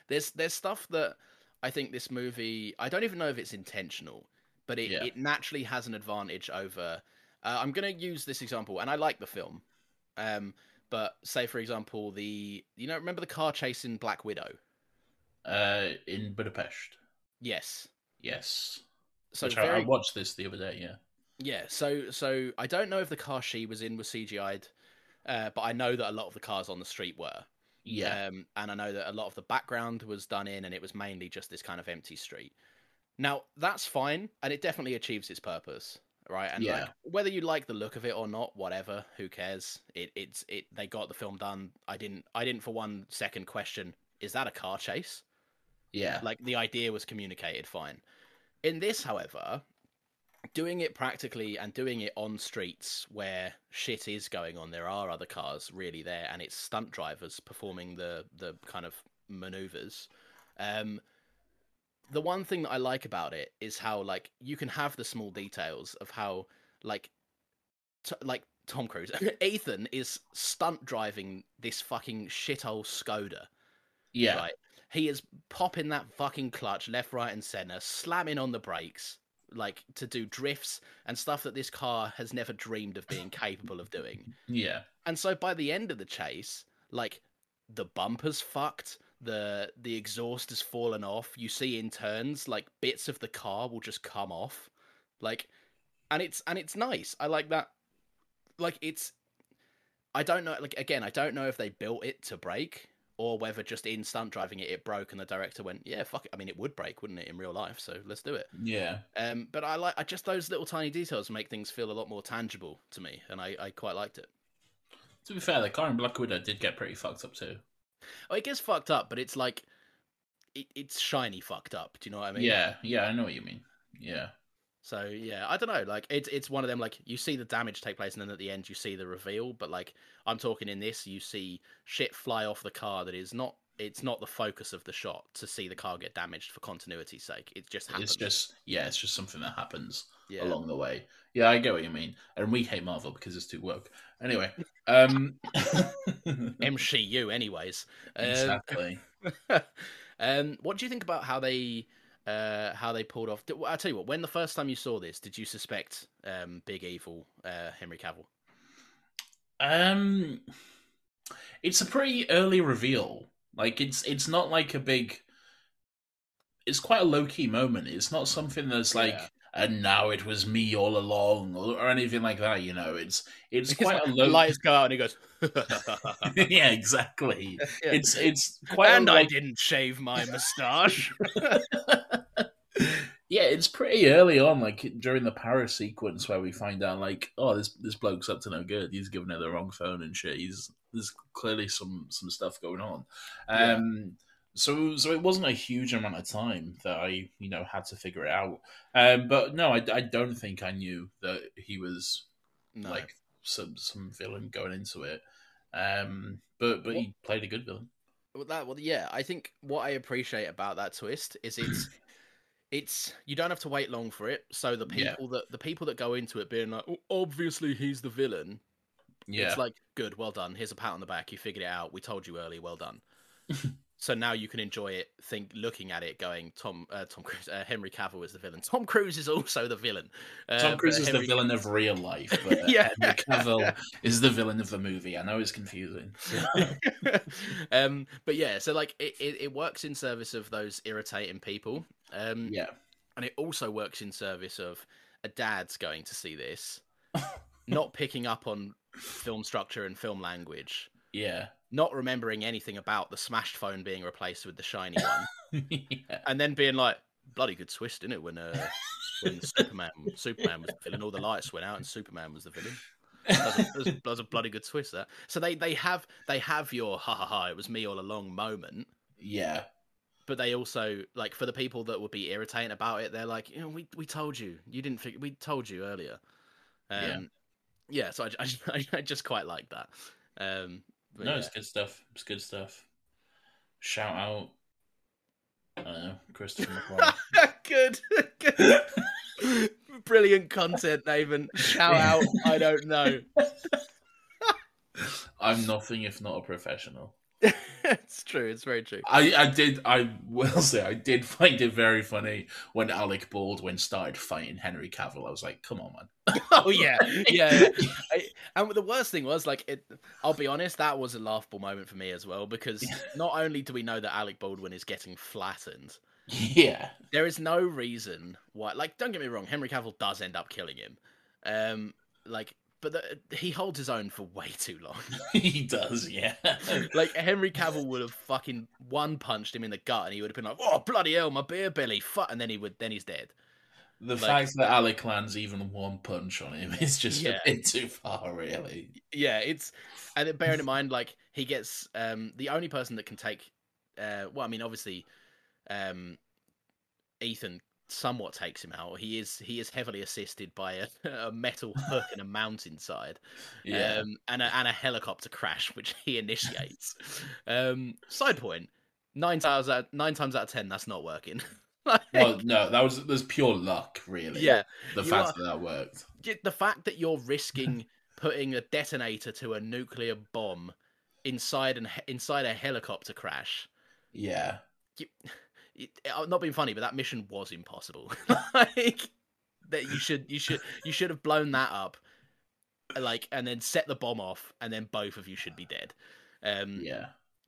there's there's stuff that I think this movie. I don't even know if it's intentional, but it, Yeah. it naturally has an advantage over. Uh, I'm going to use this example, and I like the film. Um, but say for example, the you know remember the car chase in Black Widow. Uh, in Budapest. Yes. Yes. So Which I, I watched this the other day. Yeah. Yeah, so so I don't know if the car she was in was CGI'd, uh, but I know that a lot of the cars on the street were. Yeah. Um, and I know that a lot of the background was done in, and it was mainly just this kind of empty street. Now that's fine, and it definitely achieves its purpose, right? And Yeah. like, whether you like the look of it or not, whatever, who cares? It it's it. They got the film done. I didn't. I didn't for one second question: Is that a car chase? Yeah. Like the idea was communicated fine. In this, however, doing it practically and doing it on streets where shit is going on, there are other cars really there, and it's stunt drivers performing the the kind of maneuvers. Um, the one thing that I like about it is how like you can have the small details of how like t- like Tom Cruise, Ethan is stunt driving this fucking shithole Skoda. yeah. Right. He is popping that fucking clutch left, right, and center, slamming on the brakes, like to do drifts and stuff that this car has never dreamed of being capable of doing. Yeah. And so by the end of the chase, like the bumper's fucked, the the exhaust has fallen off. You see in turns, like bits of the car will just come off, like, and it's and it's nice. I like that. Like it's, I don't know. Like again, I don't know if they built it to break or whether just in stunt driving it it broke and the director went, yeah, fuck it. I mean, it would break, wouldn't it, in real life? So let's do it. Yeah. Um, but I like I just those little tiny details make things feel a lot more tangible to me, and I, I quite liked it. To be fair, the car in Black Widow did get pretty fucked up too. Oh, it gets fucked up, but it's like it, it's shiny fucked up. Do you know what I mean? yeah. Yeah. I know what you mean. Yeah. So yeah, I don't know. Like it's it's one of them. Like you see the damage take place, and then at the end you see the reveal. But like I'm talking in this, you see shit fly off the car that is not. It's not the focus of the shot to see the car get damaged for continuity's sake. It just happens. It's just yeah, it's just something that happens Yeah. along the way. Yeah, I get what you mean. And we hate Marvel because it's too woke. Anyway, um MCU, anyways. Um, exactly. um, what do you think about how they uh, how they pulled off? I'll tell you what. When the first time you saw this, did you suspect um, Big Evil uh, Henry Cavill? Um, it's a pretty early reveal. Like it's it's not like a big. It's quite a low key moment. It's not something that's like, Yeah. And now it was me all along, or, or anything like that. You know, it's it's It's quite like a low. lights go out and he goes, yeah, exactly. Yeah. It's it's quite. and a I low- didn't shave my moustache. yeah, it's pretty early on, like during the Paris sequence where we find out, like, oh, this this bloke's up to no good. He's given her the wrong phone and shit. He's there's clearly some some stuff going on. Yeah. Um, So so it wasn't a huge amount of time that I you know had to figure it out. Um, but no, I, I don't think I knew that he was no. like some some villain going into it. Um, but but he played a good villain. Well, that well, yeah. I think what I appreciate about that twist is it's it's you don't have to wait long for it. So the Yeah. people that the people that go into it being like, oh, obviously he's the villain. Yeah, It's like good, well done. Here's a pat on the back. You figured it out. We told you early. Well done. so now you can enjoy it. Think looking at it, going Tom uh, Tom Cruise, uh, Henry Cavill is the villain. Tom Cruise is also the villain. Uh, Tom Cruise is Henry- the villain of real life, but Yeah. Henry Cavill is the villain of the movie. I know it's confusing. um, but yeah, so like it, it, it works in service of those irritating people. Um, yeah, and it also works in service of a dad's going to see this, not picking up on film structure and film language, yeah, not remembering anything about the smashed phone being replaced with the shiny one, yeah. and then being like, bloody good twist, didn't it? When uh, when Superman Superman was the villain, all the lights went out and Superman was the villain. That was, a, that was a bloody good twist there. So they they have they have your ha ha ha it was me all along moment, yeah. but they also like for the people that would be irritating about it, they're like, you know, we we told you, you didn't figure, we told you earlier. Um, Yeah. yeah. So I, I, I just quite like that. Um, but No, yeah. it's good stuff. It's good stuff. Shout out, I don't know, Christopher McQuarrie. good, good. brilliant content, Nathan. Shout out. I don't know. I'm nothing if not a professional. It's true. It's very true. I, I did I will say I did find it very funny when Alec Baldwin started fighting Henry Cavill. I was like, come on, man. Oh yeah, yeah. I, And the worst thing was, like, it, I'll be honest, that was a laughable moment for me as well because not only do we know that Alec Baldwin is getting flattened, Yeah. there is no reason why. Like, don't get me wrong, Henry Cavill does end up killing him. Um, like, but the, he holds his own for way too long. he does, yeah. like Henry Cavill would have fucking one punched him in the gut, and he would have been like, "Oh bloody hell, my beer belly!" Fuck, and then he would, then he's dead. The Like- fact that Alec lands even one punch on him is just Yeah. a bit too far, really. Yeah, it's and bearing in mind, like he gets um the only person that can take, uh, well, I mean, obviously, um, Ethan somewhat takes him out. He is he is heavily assisted by a, a metal hook and a mountainside. Yeah. um, and a, and a helicopter crash, which he initiates. um, side point: nine times out nine times out of ten, that's not working. Like, well, no, that was there's pure luck, really. yeah, The fact are- that that worked. the fact that you're risking putting a detonator to a nuclear bomb inside an inside a helicopter crash. Yeah. You, it, I'm not being funny, but that mission was impossible. like that, you should you should you should have blown that up, like, and then set the bomb off, and then both of you should be dead. Um, Yeah.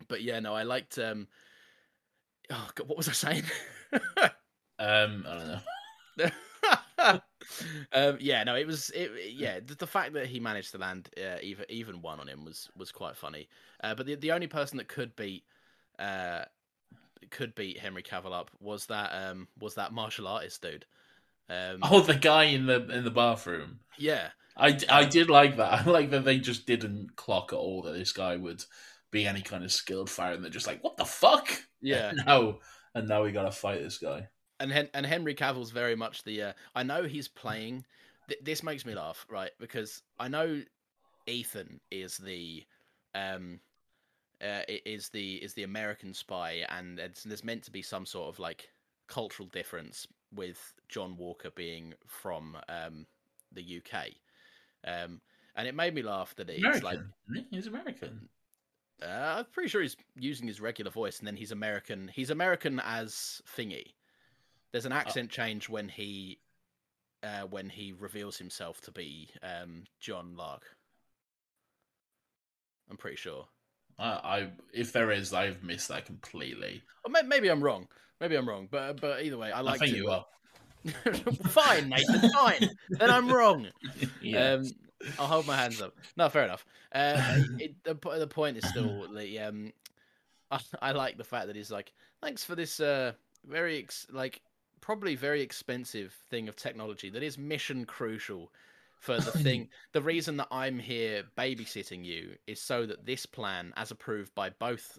but yeah, no, I liked. Um, oh God, what was I saying? Um, I don't know. um, yeah, no, it was. It, yeah, the, the fact that he managed to land uh, even even one on him was was quite funny. Uh, but the the only person that could beat uh, could beat Henry Cavill up was that um was that martial artist dude. Um, Oh, the guy in the in the bathroom. yeah, I, I did like that. I like that they just didn't clock at all that this guy would be any kind of skilled fighter, and they're just like, "What the fuck?" yeah. And now, and now we gotta fight this guy. and Hen- and Henry Cavill's very much the. Uh, I know he's playing. Th- this makes me laugh, right? Because I know Ethan is the, um, uh, is the is the American spy, and it's, there's meant to be some sort of like cultural difference with John Walker being from um the UK, um, and it made me laugh that it's American. like? He's American. uh, I'm pretty sure he's using his regular voice, and then he's American. He's American as Thingy. There's an accent change when he, uh, when he reveals himself to be um, John Lark. I'm pretty sure. I, I if there is, I've missed that completely. Or maybe I'm wrong. Maybe I'm wrong. But but either way, I I, like. think you are. fine, Nathan. Fine. then I'm wrong. Yeah. Um, I'll hold my hands up. No, fair enough. Uh, it, the the point is still the um, I, I like the fact that he's like, thanks for this uh very ex- like probably very expensive thing of technology that is mission crucial for the thing. the reason that I'm here babysitting you is so that this plan, as approved by both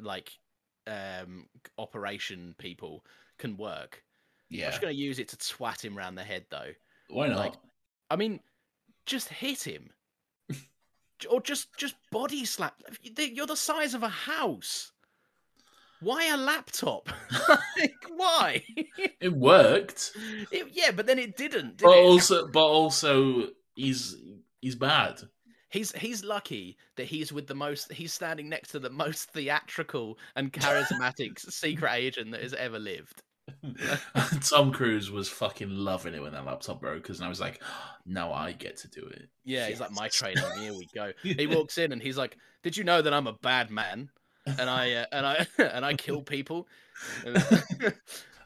like um operation people, can work. Yeah, I'm just gonna use it to twat him round the head though. Why not? like- I mean, just hit him, or just just body slap. You're the size of a house. Why a laptop? like, why? it worked, It- yeah, but then it didn't. Did but it? also, but also, he's he's bad. He's he's lucky that he's with the most. He's standing next to the most theatrical and charismatic secret agent that has ever lived. Tom Cruise was fucking loving it when that laptop broke because I was like, oh, now I get to do it. Yeah, he's like my Yes. training. Here we go. He walks in and he's like, "Did you know that I'm a bad man and I uh, and I and I kill people?"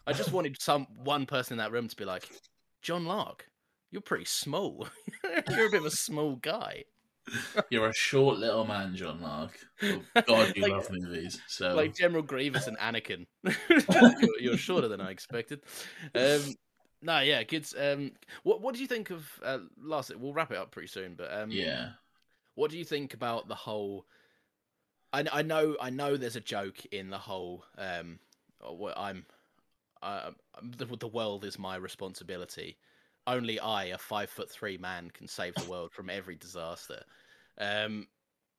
I just wanted some one person in that room to be like, "John Lark, you're pretty small. you're a bit of a small guy." You're a short little man, John Lark. Oh, God, you Like- love movies. So like General Grievous and Anakin. you're, you're shorter than I expected. Um, no, yeah, kids. Um, what what do you think of? Uh, last, we'll wrap it up pretty soon, but um, yeah, what do you think about the whole? I, I know I know there's a joke in the whole. Um, oh, I'm, I, I'm- the, the world is my responsibility. Only I, a five foot three man, can save the world from every disaster. Um,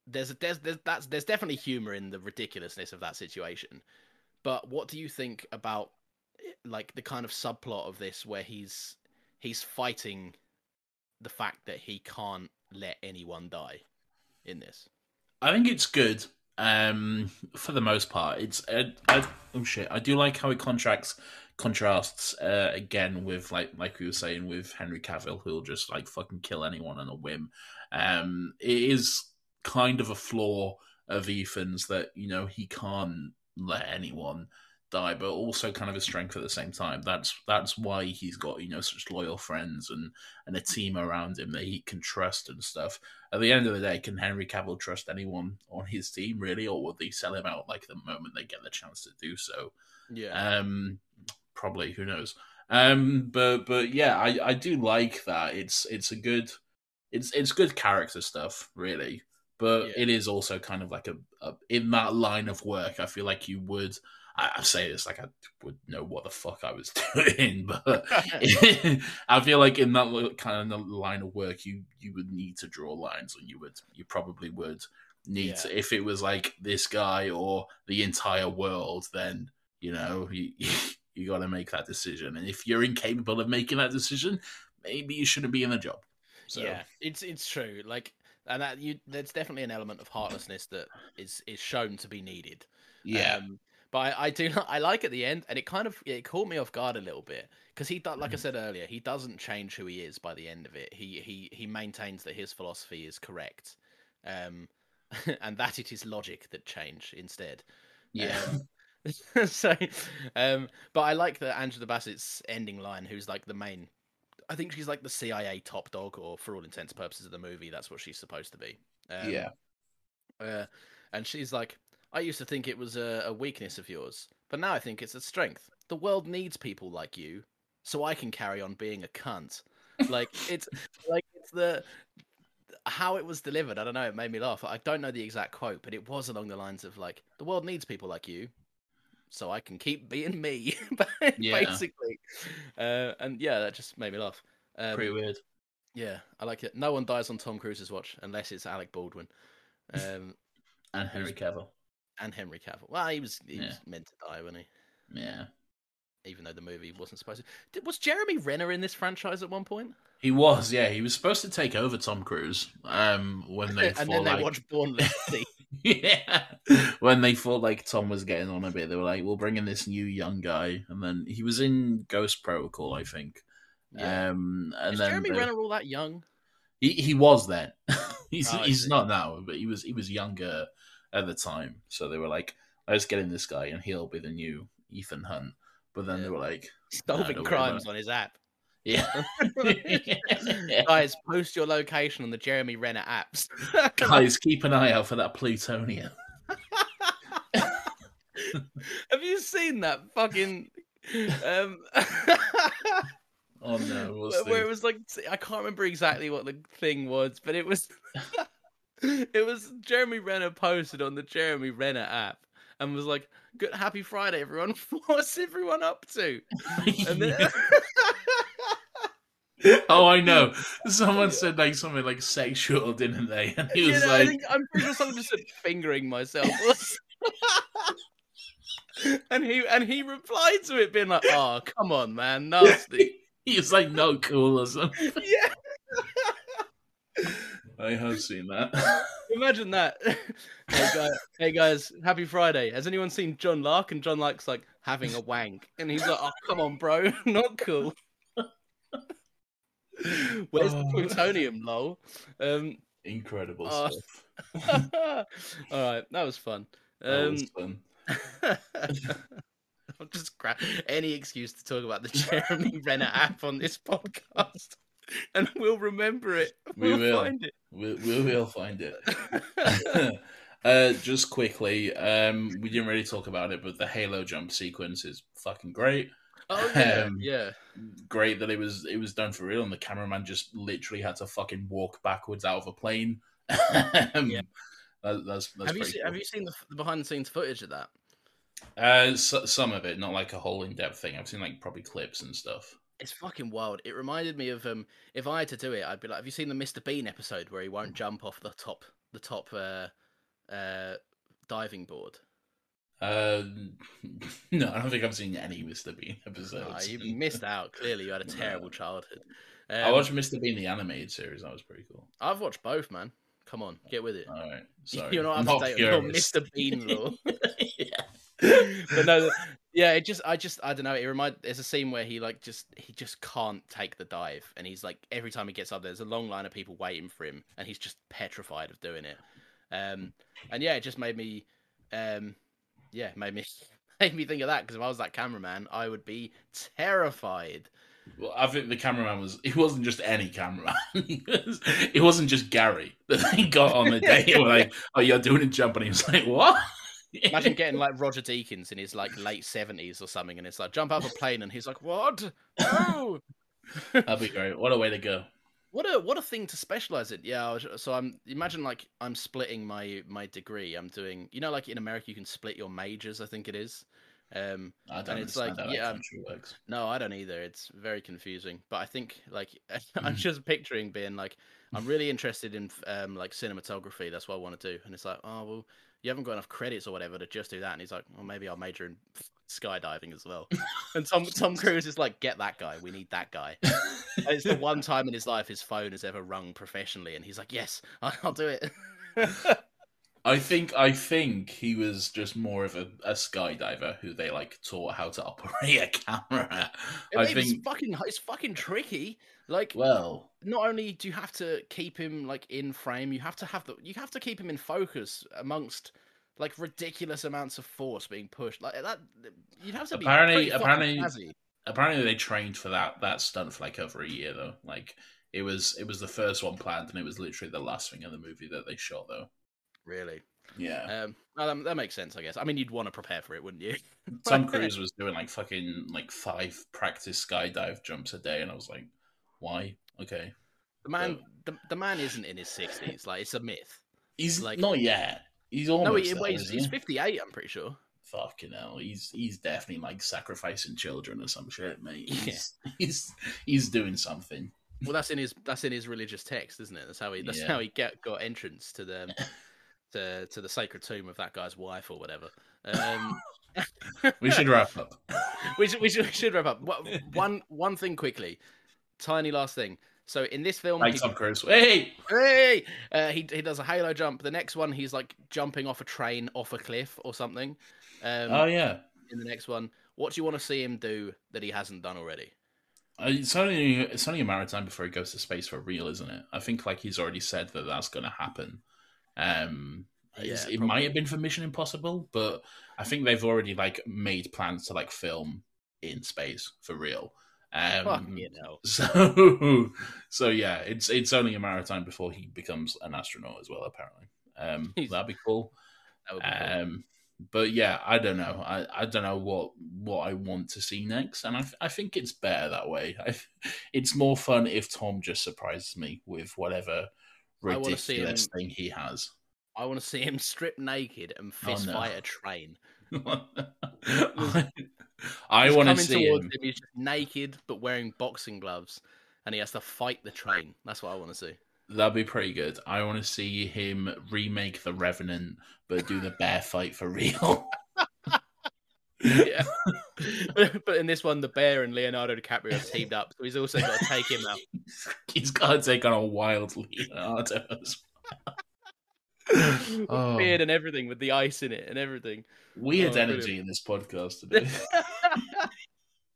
there's there's, there's that's there's definitely humor in the ridiculousness of that situation. But what do you think about like the kind of subplot of this where he's he's fighting the fact that he can't let anyone die in this? I think it's good. Um, for the most part, it's uh, I, oh shit. I do like how it contracts contrasts uh, again with like like we were saying with Henry Cavill, who'll just like fucking kill anyone on a whim. Um, it is kind of a flaw of Ethan's that you know he can't let anyone die, but also kind of a strength at the same time. That's that's why he's got you know such loyal friends and and a team around him that he can trust and stuff. At the end of the day, can Henry Cavill trust anyone on his team really, or would they sell him out like the moment they get the chance to do so? Yeah. Um, probably. Who knows? Um, but but yeah, I I do like that. It's it's a good, it's it's good character stuff, really. But Yeah. it is also kind of like a, a in that line of work. I feel like you would. I, I say this like I would know what the fuck I was doing, but I feel like in that kind of line of work, you you would need to draw lines, and you would you probably would need Yeah. to. If it was like this guy or the entire world, then you know you you got to make that decision. And if you're incapable of making that decision, maybe you shouldn't be in the job. So Yeah, it's it's true. Like, and that you, there's definitely an element of heartlessness that is is shown to be needed. yeah, Um, but I, I do I like at the end, and it kind of it caught me off guard a little bit because he, like I said earlier, he doesn't change who he is by the end of it. He he he maintains that his philosophy is correct, um, and that it is logic that change instead. yeah, Um, so, um, but I like that Angela Bassett's ending line, who's like the main. I think she's like the CIA top dog, or for all intents and purposes of the movie, that's what she's supposed to be. Um, yeah. uh, and she's like, I used to think it was a, a weakness of yours, but now I think it's a strength. The world needs people like you, so I can carry on being a cunt. Like it's like it's the how it was delivered. I don't know. It made me laugh. I don't know the exact quote, but it was along the lines of like, "The world needs people like you, so I can keep being me." Yeah. Basically, uh, and yeah, that just made me laugh. Um, Pretty weird. yeah, I like it. No one dies on Tom Cruise's watch unless it's Alec Baldwin. Um, And Henry Cavill. And Henry Cavill. Well, he was he was meant to die, wasn't he? Yeah, Even though the movie wasn't supposed to. Did, was Jeremy Renner in this franchise at one point? he was. Yeah, he was supposed to take over Tom Cruise. Um, when they and thought, then they like, watched Bourne Legacy. yeah. When they thought like Tom was getting on a bit, they were like, "We'll bring in this new young guy," and then he was in Ghost Protocol, I think. Yeah. Um, and Is then Jeremy they- Renner all that young? he he was then. he's Oh, he's not now, but he was he was younger at the time. So they were like, "Let's get in this guy, and he'll be the new Ethan Hunt." But then Yeah. they were like, Solving crimes on his app. "Yeah, Guys, post your location on the Jeremy Renner apps. guys, keep an eye out for that plutonium." Have you seen that fucking? Um, Oh no, where it was like I can't remember exactly what the thing was, but it was it was Jeremy Renner posted on the Jeremy Renner app and was like, "Good happy Friday, everyone. What's everyone up to?" And then oh, I know. Someone said like something like sexual, didn't they? And he You was know, like, I'm pretty sure someone just said fingering myself. and he and he replied to it being like, "Oh, come on, man, nasty." he was like, "No, cool" or something. yeah, I have seen that. imagine that. hey, guys, hey guys, happy Friday. Has anyone seen John Lark? And John Lark's like having a wank, and he's like, "Oh, come on, bro, not cool." Where's the Oh. plutonium, lol? Um, Incredible Oh. stuff. all right, that was fun. That Um, was fun. I'll just grab any excuse to talk about the Jeremy Renner app on this podcast, and we'll remember it. We We'll will. find it. We, we will find it. uh, just quickly, um, we didn't really talk about it, but the Halo jump sequence is fucking great. oh yeah, Um, yeah. Great that it was it was done for real, and the cameraman just literally had to fucking walk backwards out of a plane. Um, Yeah. that, that's that's Have you seen, cool. have you seen the, the behind the scenes footage of that? Uh, so, some of it, not like a whole in depth thing. I've seen like probably clips and stuff. It's fucking wild. It reminded me of um. If I had to do it, I'd be like, have you seen the Mr Bean episode where he won't jump off the top the top uh uh diving board? Uh, no, I don't think I've seen any Mr. Bean episodes. you missed out. Clearly, you had a terrible childhood. Um, I watched Mr. Bean the animated series. That was pretty cool. I've watched both, man. Come on, get with it. All right, sorry. You're not up to date. You're. Mr. Bean law. yeah. but no, yeah, it just, I just, I don't know. It remind. There's a scene where he like just, he just can't take the dive, and he's like, every time he gets up, there's a long line of people waiting for him, and he's just petrified of doing it. Um, and yeah, it just made me, um, yeah, made me, made me think of that because if I was that cameraman, I would be terrified. Well, I think the cameraman was. He wasn't just any cameraman. It wasn't just Gary that they got on the day. They were like, "Oh, you're doing a jump," and he was like, "What?" Imagine getting like Roger Deakins in his like late seventies or something, and it's like jump out of a plane, and he's like, "What? No!" That'd be great. What a way to go. What a what a thing to specialize in. Yeah, I was- so I'm imagine like I'm splitting my my degree. I'm doing you know like in America you can split your majors. I think it is. Um, I don't and it's like how yeah, that country works. no, I don't either. It's very confusing. But I think like. I'm just picturing being like I'm really interested in um like cinematography. That's what I want to do. And it's like oh well you haven't got enough credits or whatever to just do that. And he's like well maybe I'll major in skydiving as well. and Tom Tom Cruise is like get that guy. We need that guy. It's the one time in his life his phone has ever rung professionally, and he's like yes I'll do it. I think I think he was just more of a, a skydiver who they like taught how to operate a camera. I think it's fucking it's fucking tricky. Like well, not only do you have to keep him like in frame, you have to have the you have to keep him in focus amongst like ridiculous amounts of force being pushed. Like that, you'd have to be Apparently- apparently- apparently they trained for that that stunt for like over a year though. Like it was it was the first one planned and it was literally the last thing in the movie that they shot though. Really, Yeah. um, well, that, makes sense, I guess. I mean, you'd want to prepare for it, wouldn't you? Tom Cruise was doing like fucking like five practice skydive jumps a day and I was like, why? Okay. The man, the, the man isn't in his sixties. Like it's a myth. He's Like- not yet. He's almost No, he, there, he's, isn't he's fifty-eight. I'm pretty sure. Fucking hell, he's he's definitely like sacrificing children or some shit, mate. Yeah. He's he's, he's doing something. Well, that's in his that's in his religious text, isn't it? That's how he that's Yeah. how he get got entrance to the to to the sacred tomb of that guy's wife or whatever. Um, We should wrap up. we should we should, we should wrap up. One one thing quickly, tiny last thing. So in this film, Like he, Tom Cruise. Hey, hey, uh, he he does a halo jump. The next one, he's like jumping off a train off a cliff or something. Um, oh yeah. In the next one, what do you want to see him do that he hasn't done already? Uh, It's only it's only a matter of time before he goes to space for real, isn't it? I think like he's already said that that's going to happen. Um, Yeah, it probably. might have been for Mission Impossible, but I think they've already like made plans to like film in space for real. Um, you know. so so yeah, it's it's only a matter of time before he becomes an astronaut as well. Apparently, um, that'd be cool. That would be cool. Um, but yeah, I don't know. I, I don't know what what I want to see next, and I, th- I think it's better that way. I, it's more fun if Tom just surprises me with whatever I wanna see ridiculous him- thing he has. I want to see him strip naked and oh, fist no. fight a train. I, I want to see towards him. He's just naked but wearing boxing gloves, and he has to fight the train. That's what I want to see. That'd be pretty good. I want to see him remake The Revenant, but do the bear fight for real. Yeah. but in this one, the bear and Leonardo DiCaprio have teamed up, so he's also got to take him out. He's got to take on a wild Leonardo as well. Oh. Beard and everything with the ice in it and everything. Weird Oh, energy brilliant. in this podcast today.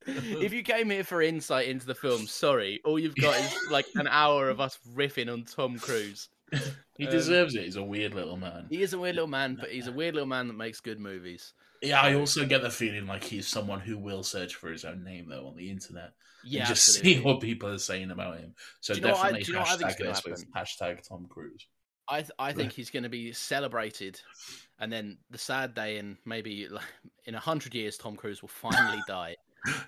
if you came here for insight into the film, sorry, all you've got is like an hour of us riffing on Tom Cruise. he Um, deserves it. He's a weird little man. He is a weird little man, but he's a weird little man that makes good movies. Yeah, I also get the feeling like he's someone who will search for his own name though on the internet Yeah, and just absolutely. see what people are saying about him. So Do you know what I- definitely you know what I hashtag with hashtag Tom Cruise. I th- I think he's going to be celebrated, and then the sad day and maybe like, in a hundred years, Tom Cruise will finally die.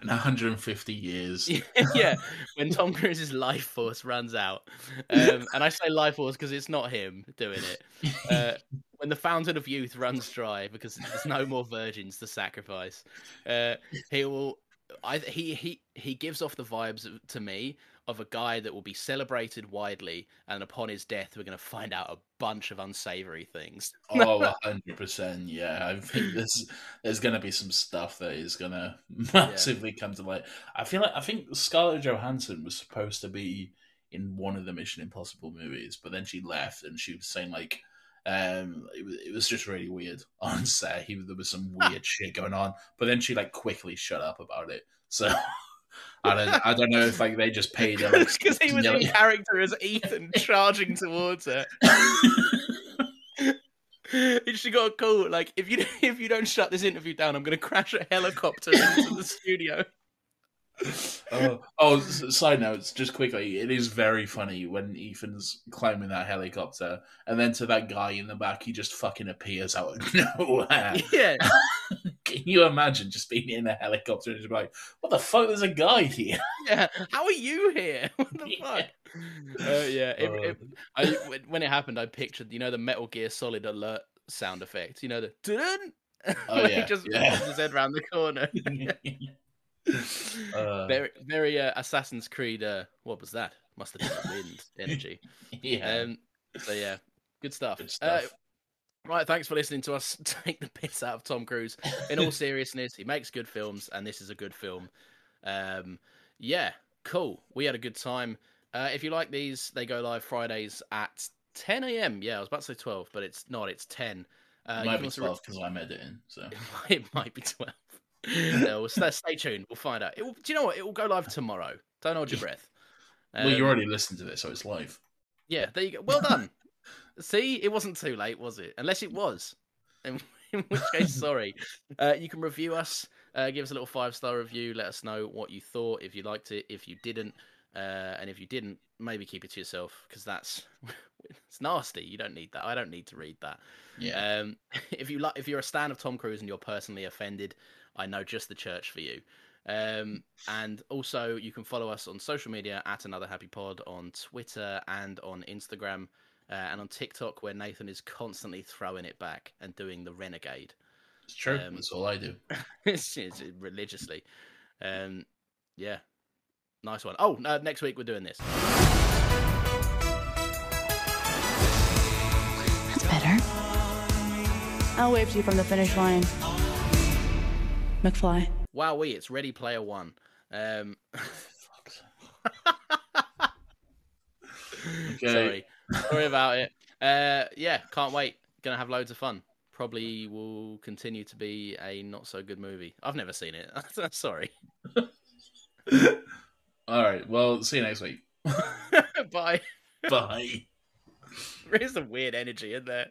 In 150 years, yeah, when Tom Cruise's life force runs out, um, and I say life force because it's not him doing it. Uh, when the fountain of youth runs dry because there's no more virgins to sacrifice, uh, he will. I he he he gives off the vibes to me of a guy that will be celebrated widely, and upon his death, we're going to find out a bunch of unsavory things. oh, 100 percent. Yeah, I think there's there's gonna be some stuff that is gonna massively come to light. I feel like I think Scarlett Johansson was supposed to be in one of the Mission Impossible movies, but then she left and she was saying like um it was, it was just really weird on set. He, there was some weird shit going on, but then she like quickly shut up about it. So I don't I don't know if like they just paid like because he was in character as Ethan charging towards her. And she got a call like if you if you don't shut this interview down, I'm going to crash a helicopter into the studio. Oh, oh, side notes, just quickly, it is very funny when Ethan's climbing that helicopter, and then to that guy in the back, he just fucking appears out of nowhere. Yeah, Can you imagine just being in a helicopter and just like, "What the fuck? There's a guy here." yeah. How are you here? What the fuck? Uh, yeah, it, it, I, when- it happened, I pictured you know the Metal Gear Solid alert sound effect. You know the Oh, when yeah, he just yeah. his head around the corner. Uh, very, very uh, Assassin's Creed. Uh, what was that? Must have been wind energy. yeah, Um, so yeah, good stuff. good Uh, stuff. right, thanks for listening to us take the piss out of Tom Cruise. In all seriousness, he makes good films, and this is a good film. Um, yeah, cool. We had a good time. Uh, if you like these, they go live Fridays at 10 a.m. Yeah, I was about to say 12, but it's not. It's 10. Uh, it might be twelve because I'm editing. So it might be 12. No, well, stay, stay tuned. We'll find out. It will, do you know what? It will go live tomorrow. Don't hold your breath. well, you Um, already listened to this, so it's live. yeah, there you go. Well done. See, it wasn't too late, was it? Unless it was. In, in which case, sorry. Uh, you can review us. Uh, give us a little five star review. Let us know what you thought, if you liked it, if you didn't, uh, and if you didn't, maybe keep it to yourself because that's it's nasty. You don't need that. I don't need to read that. Yeah, Um, if you like, if you're a stan of Tom Cruise and you're personally offended, I know just the church for you. Um, and also, you can follow us on social media at Another Happy Pod on Twitter and on Instagram uh, and on TikTok, where Nathan is constantly throwing it back and doing the renegade. it's true. um, That's all I do. it's, it's religiously. Um, yeah, nice one. Oh, uh, next week we're doing this. That's better. I'll wave to you from the finish line. McFly. Wowee, it's Ready Player One. Um, Okay. Sorry, sorry about it. Uh, yeah, can't wait. Gonna have loads of fun. Probably will continue to be a not so good movie. I've never seen it. sorry. All right. Well, see you next week. Bye. Bye. There is some weird energy in there.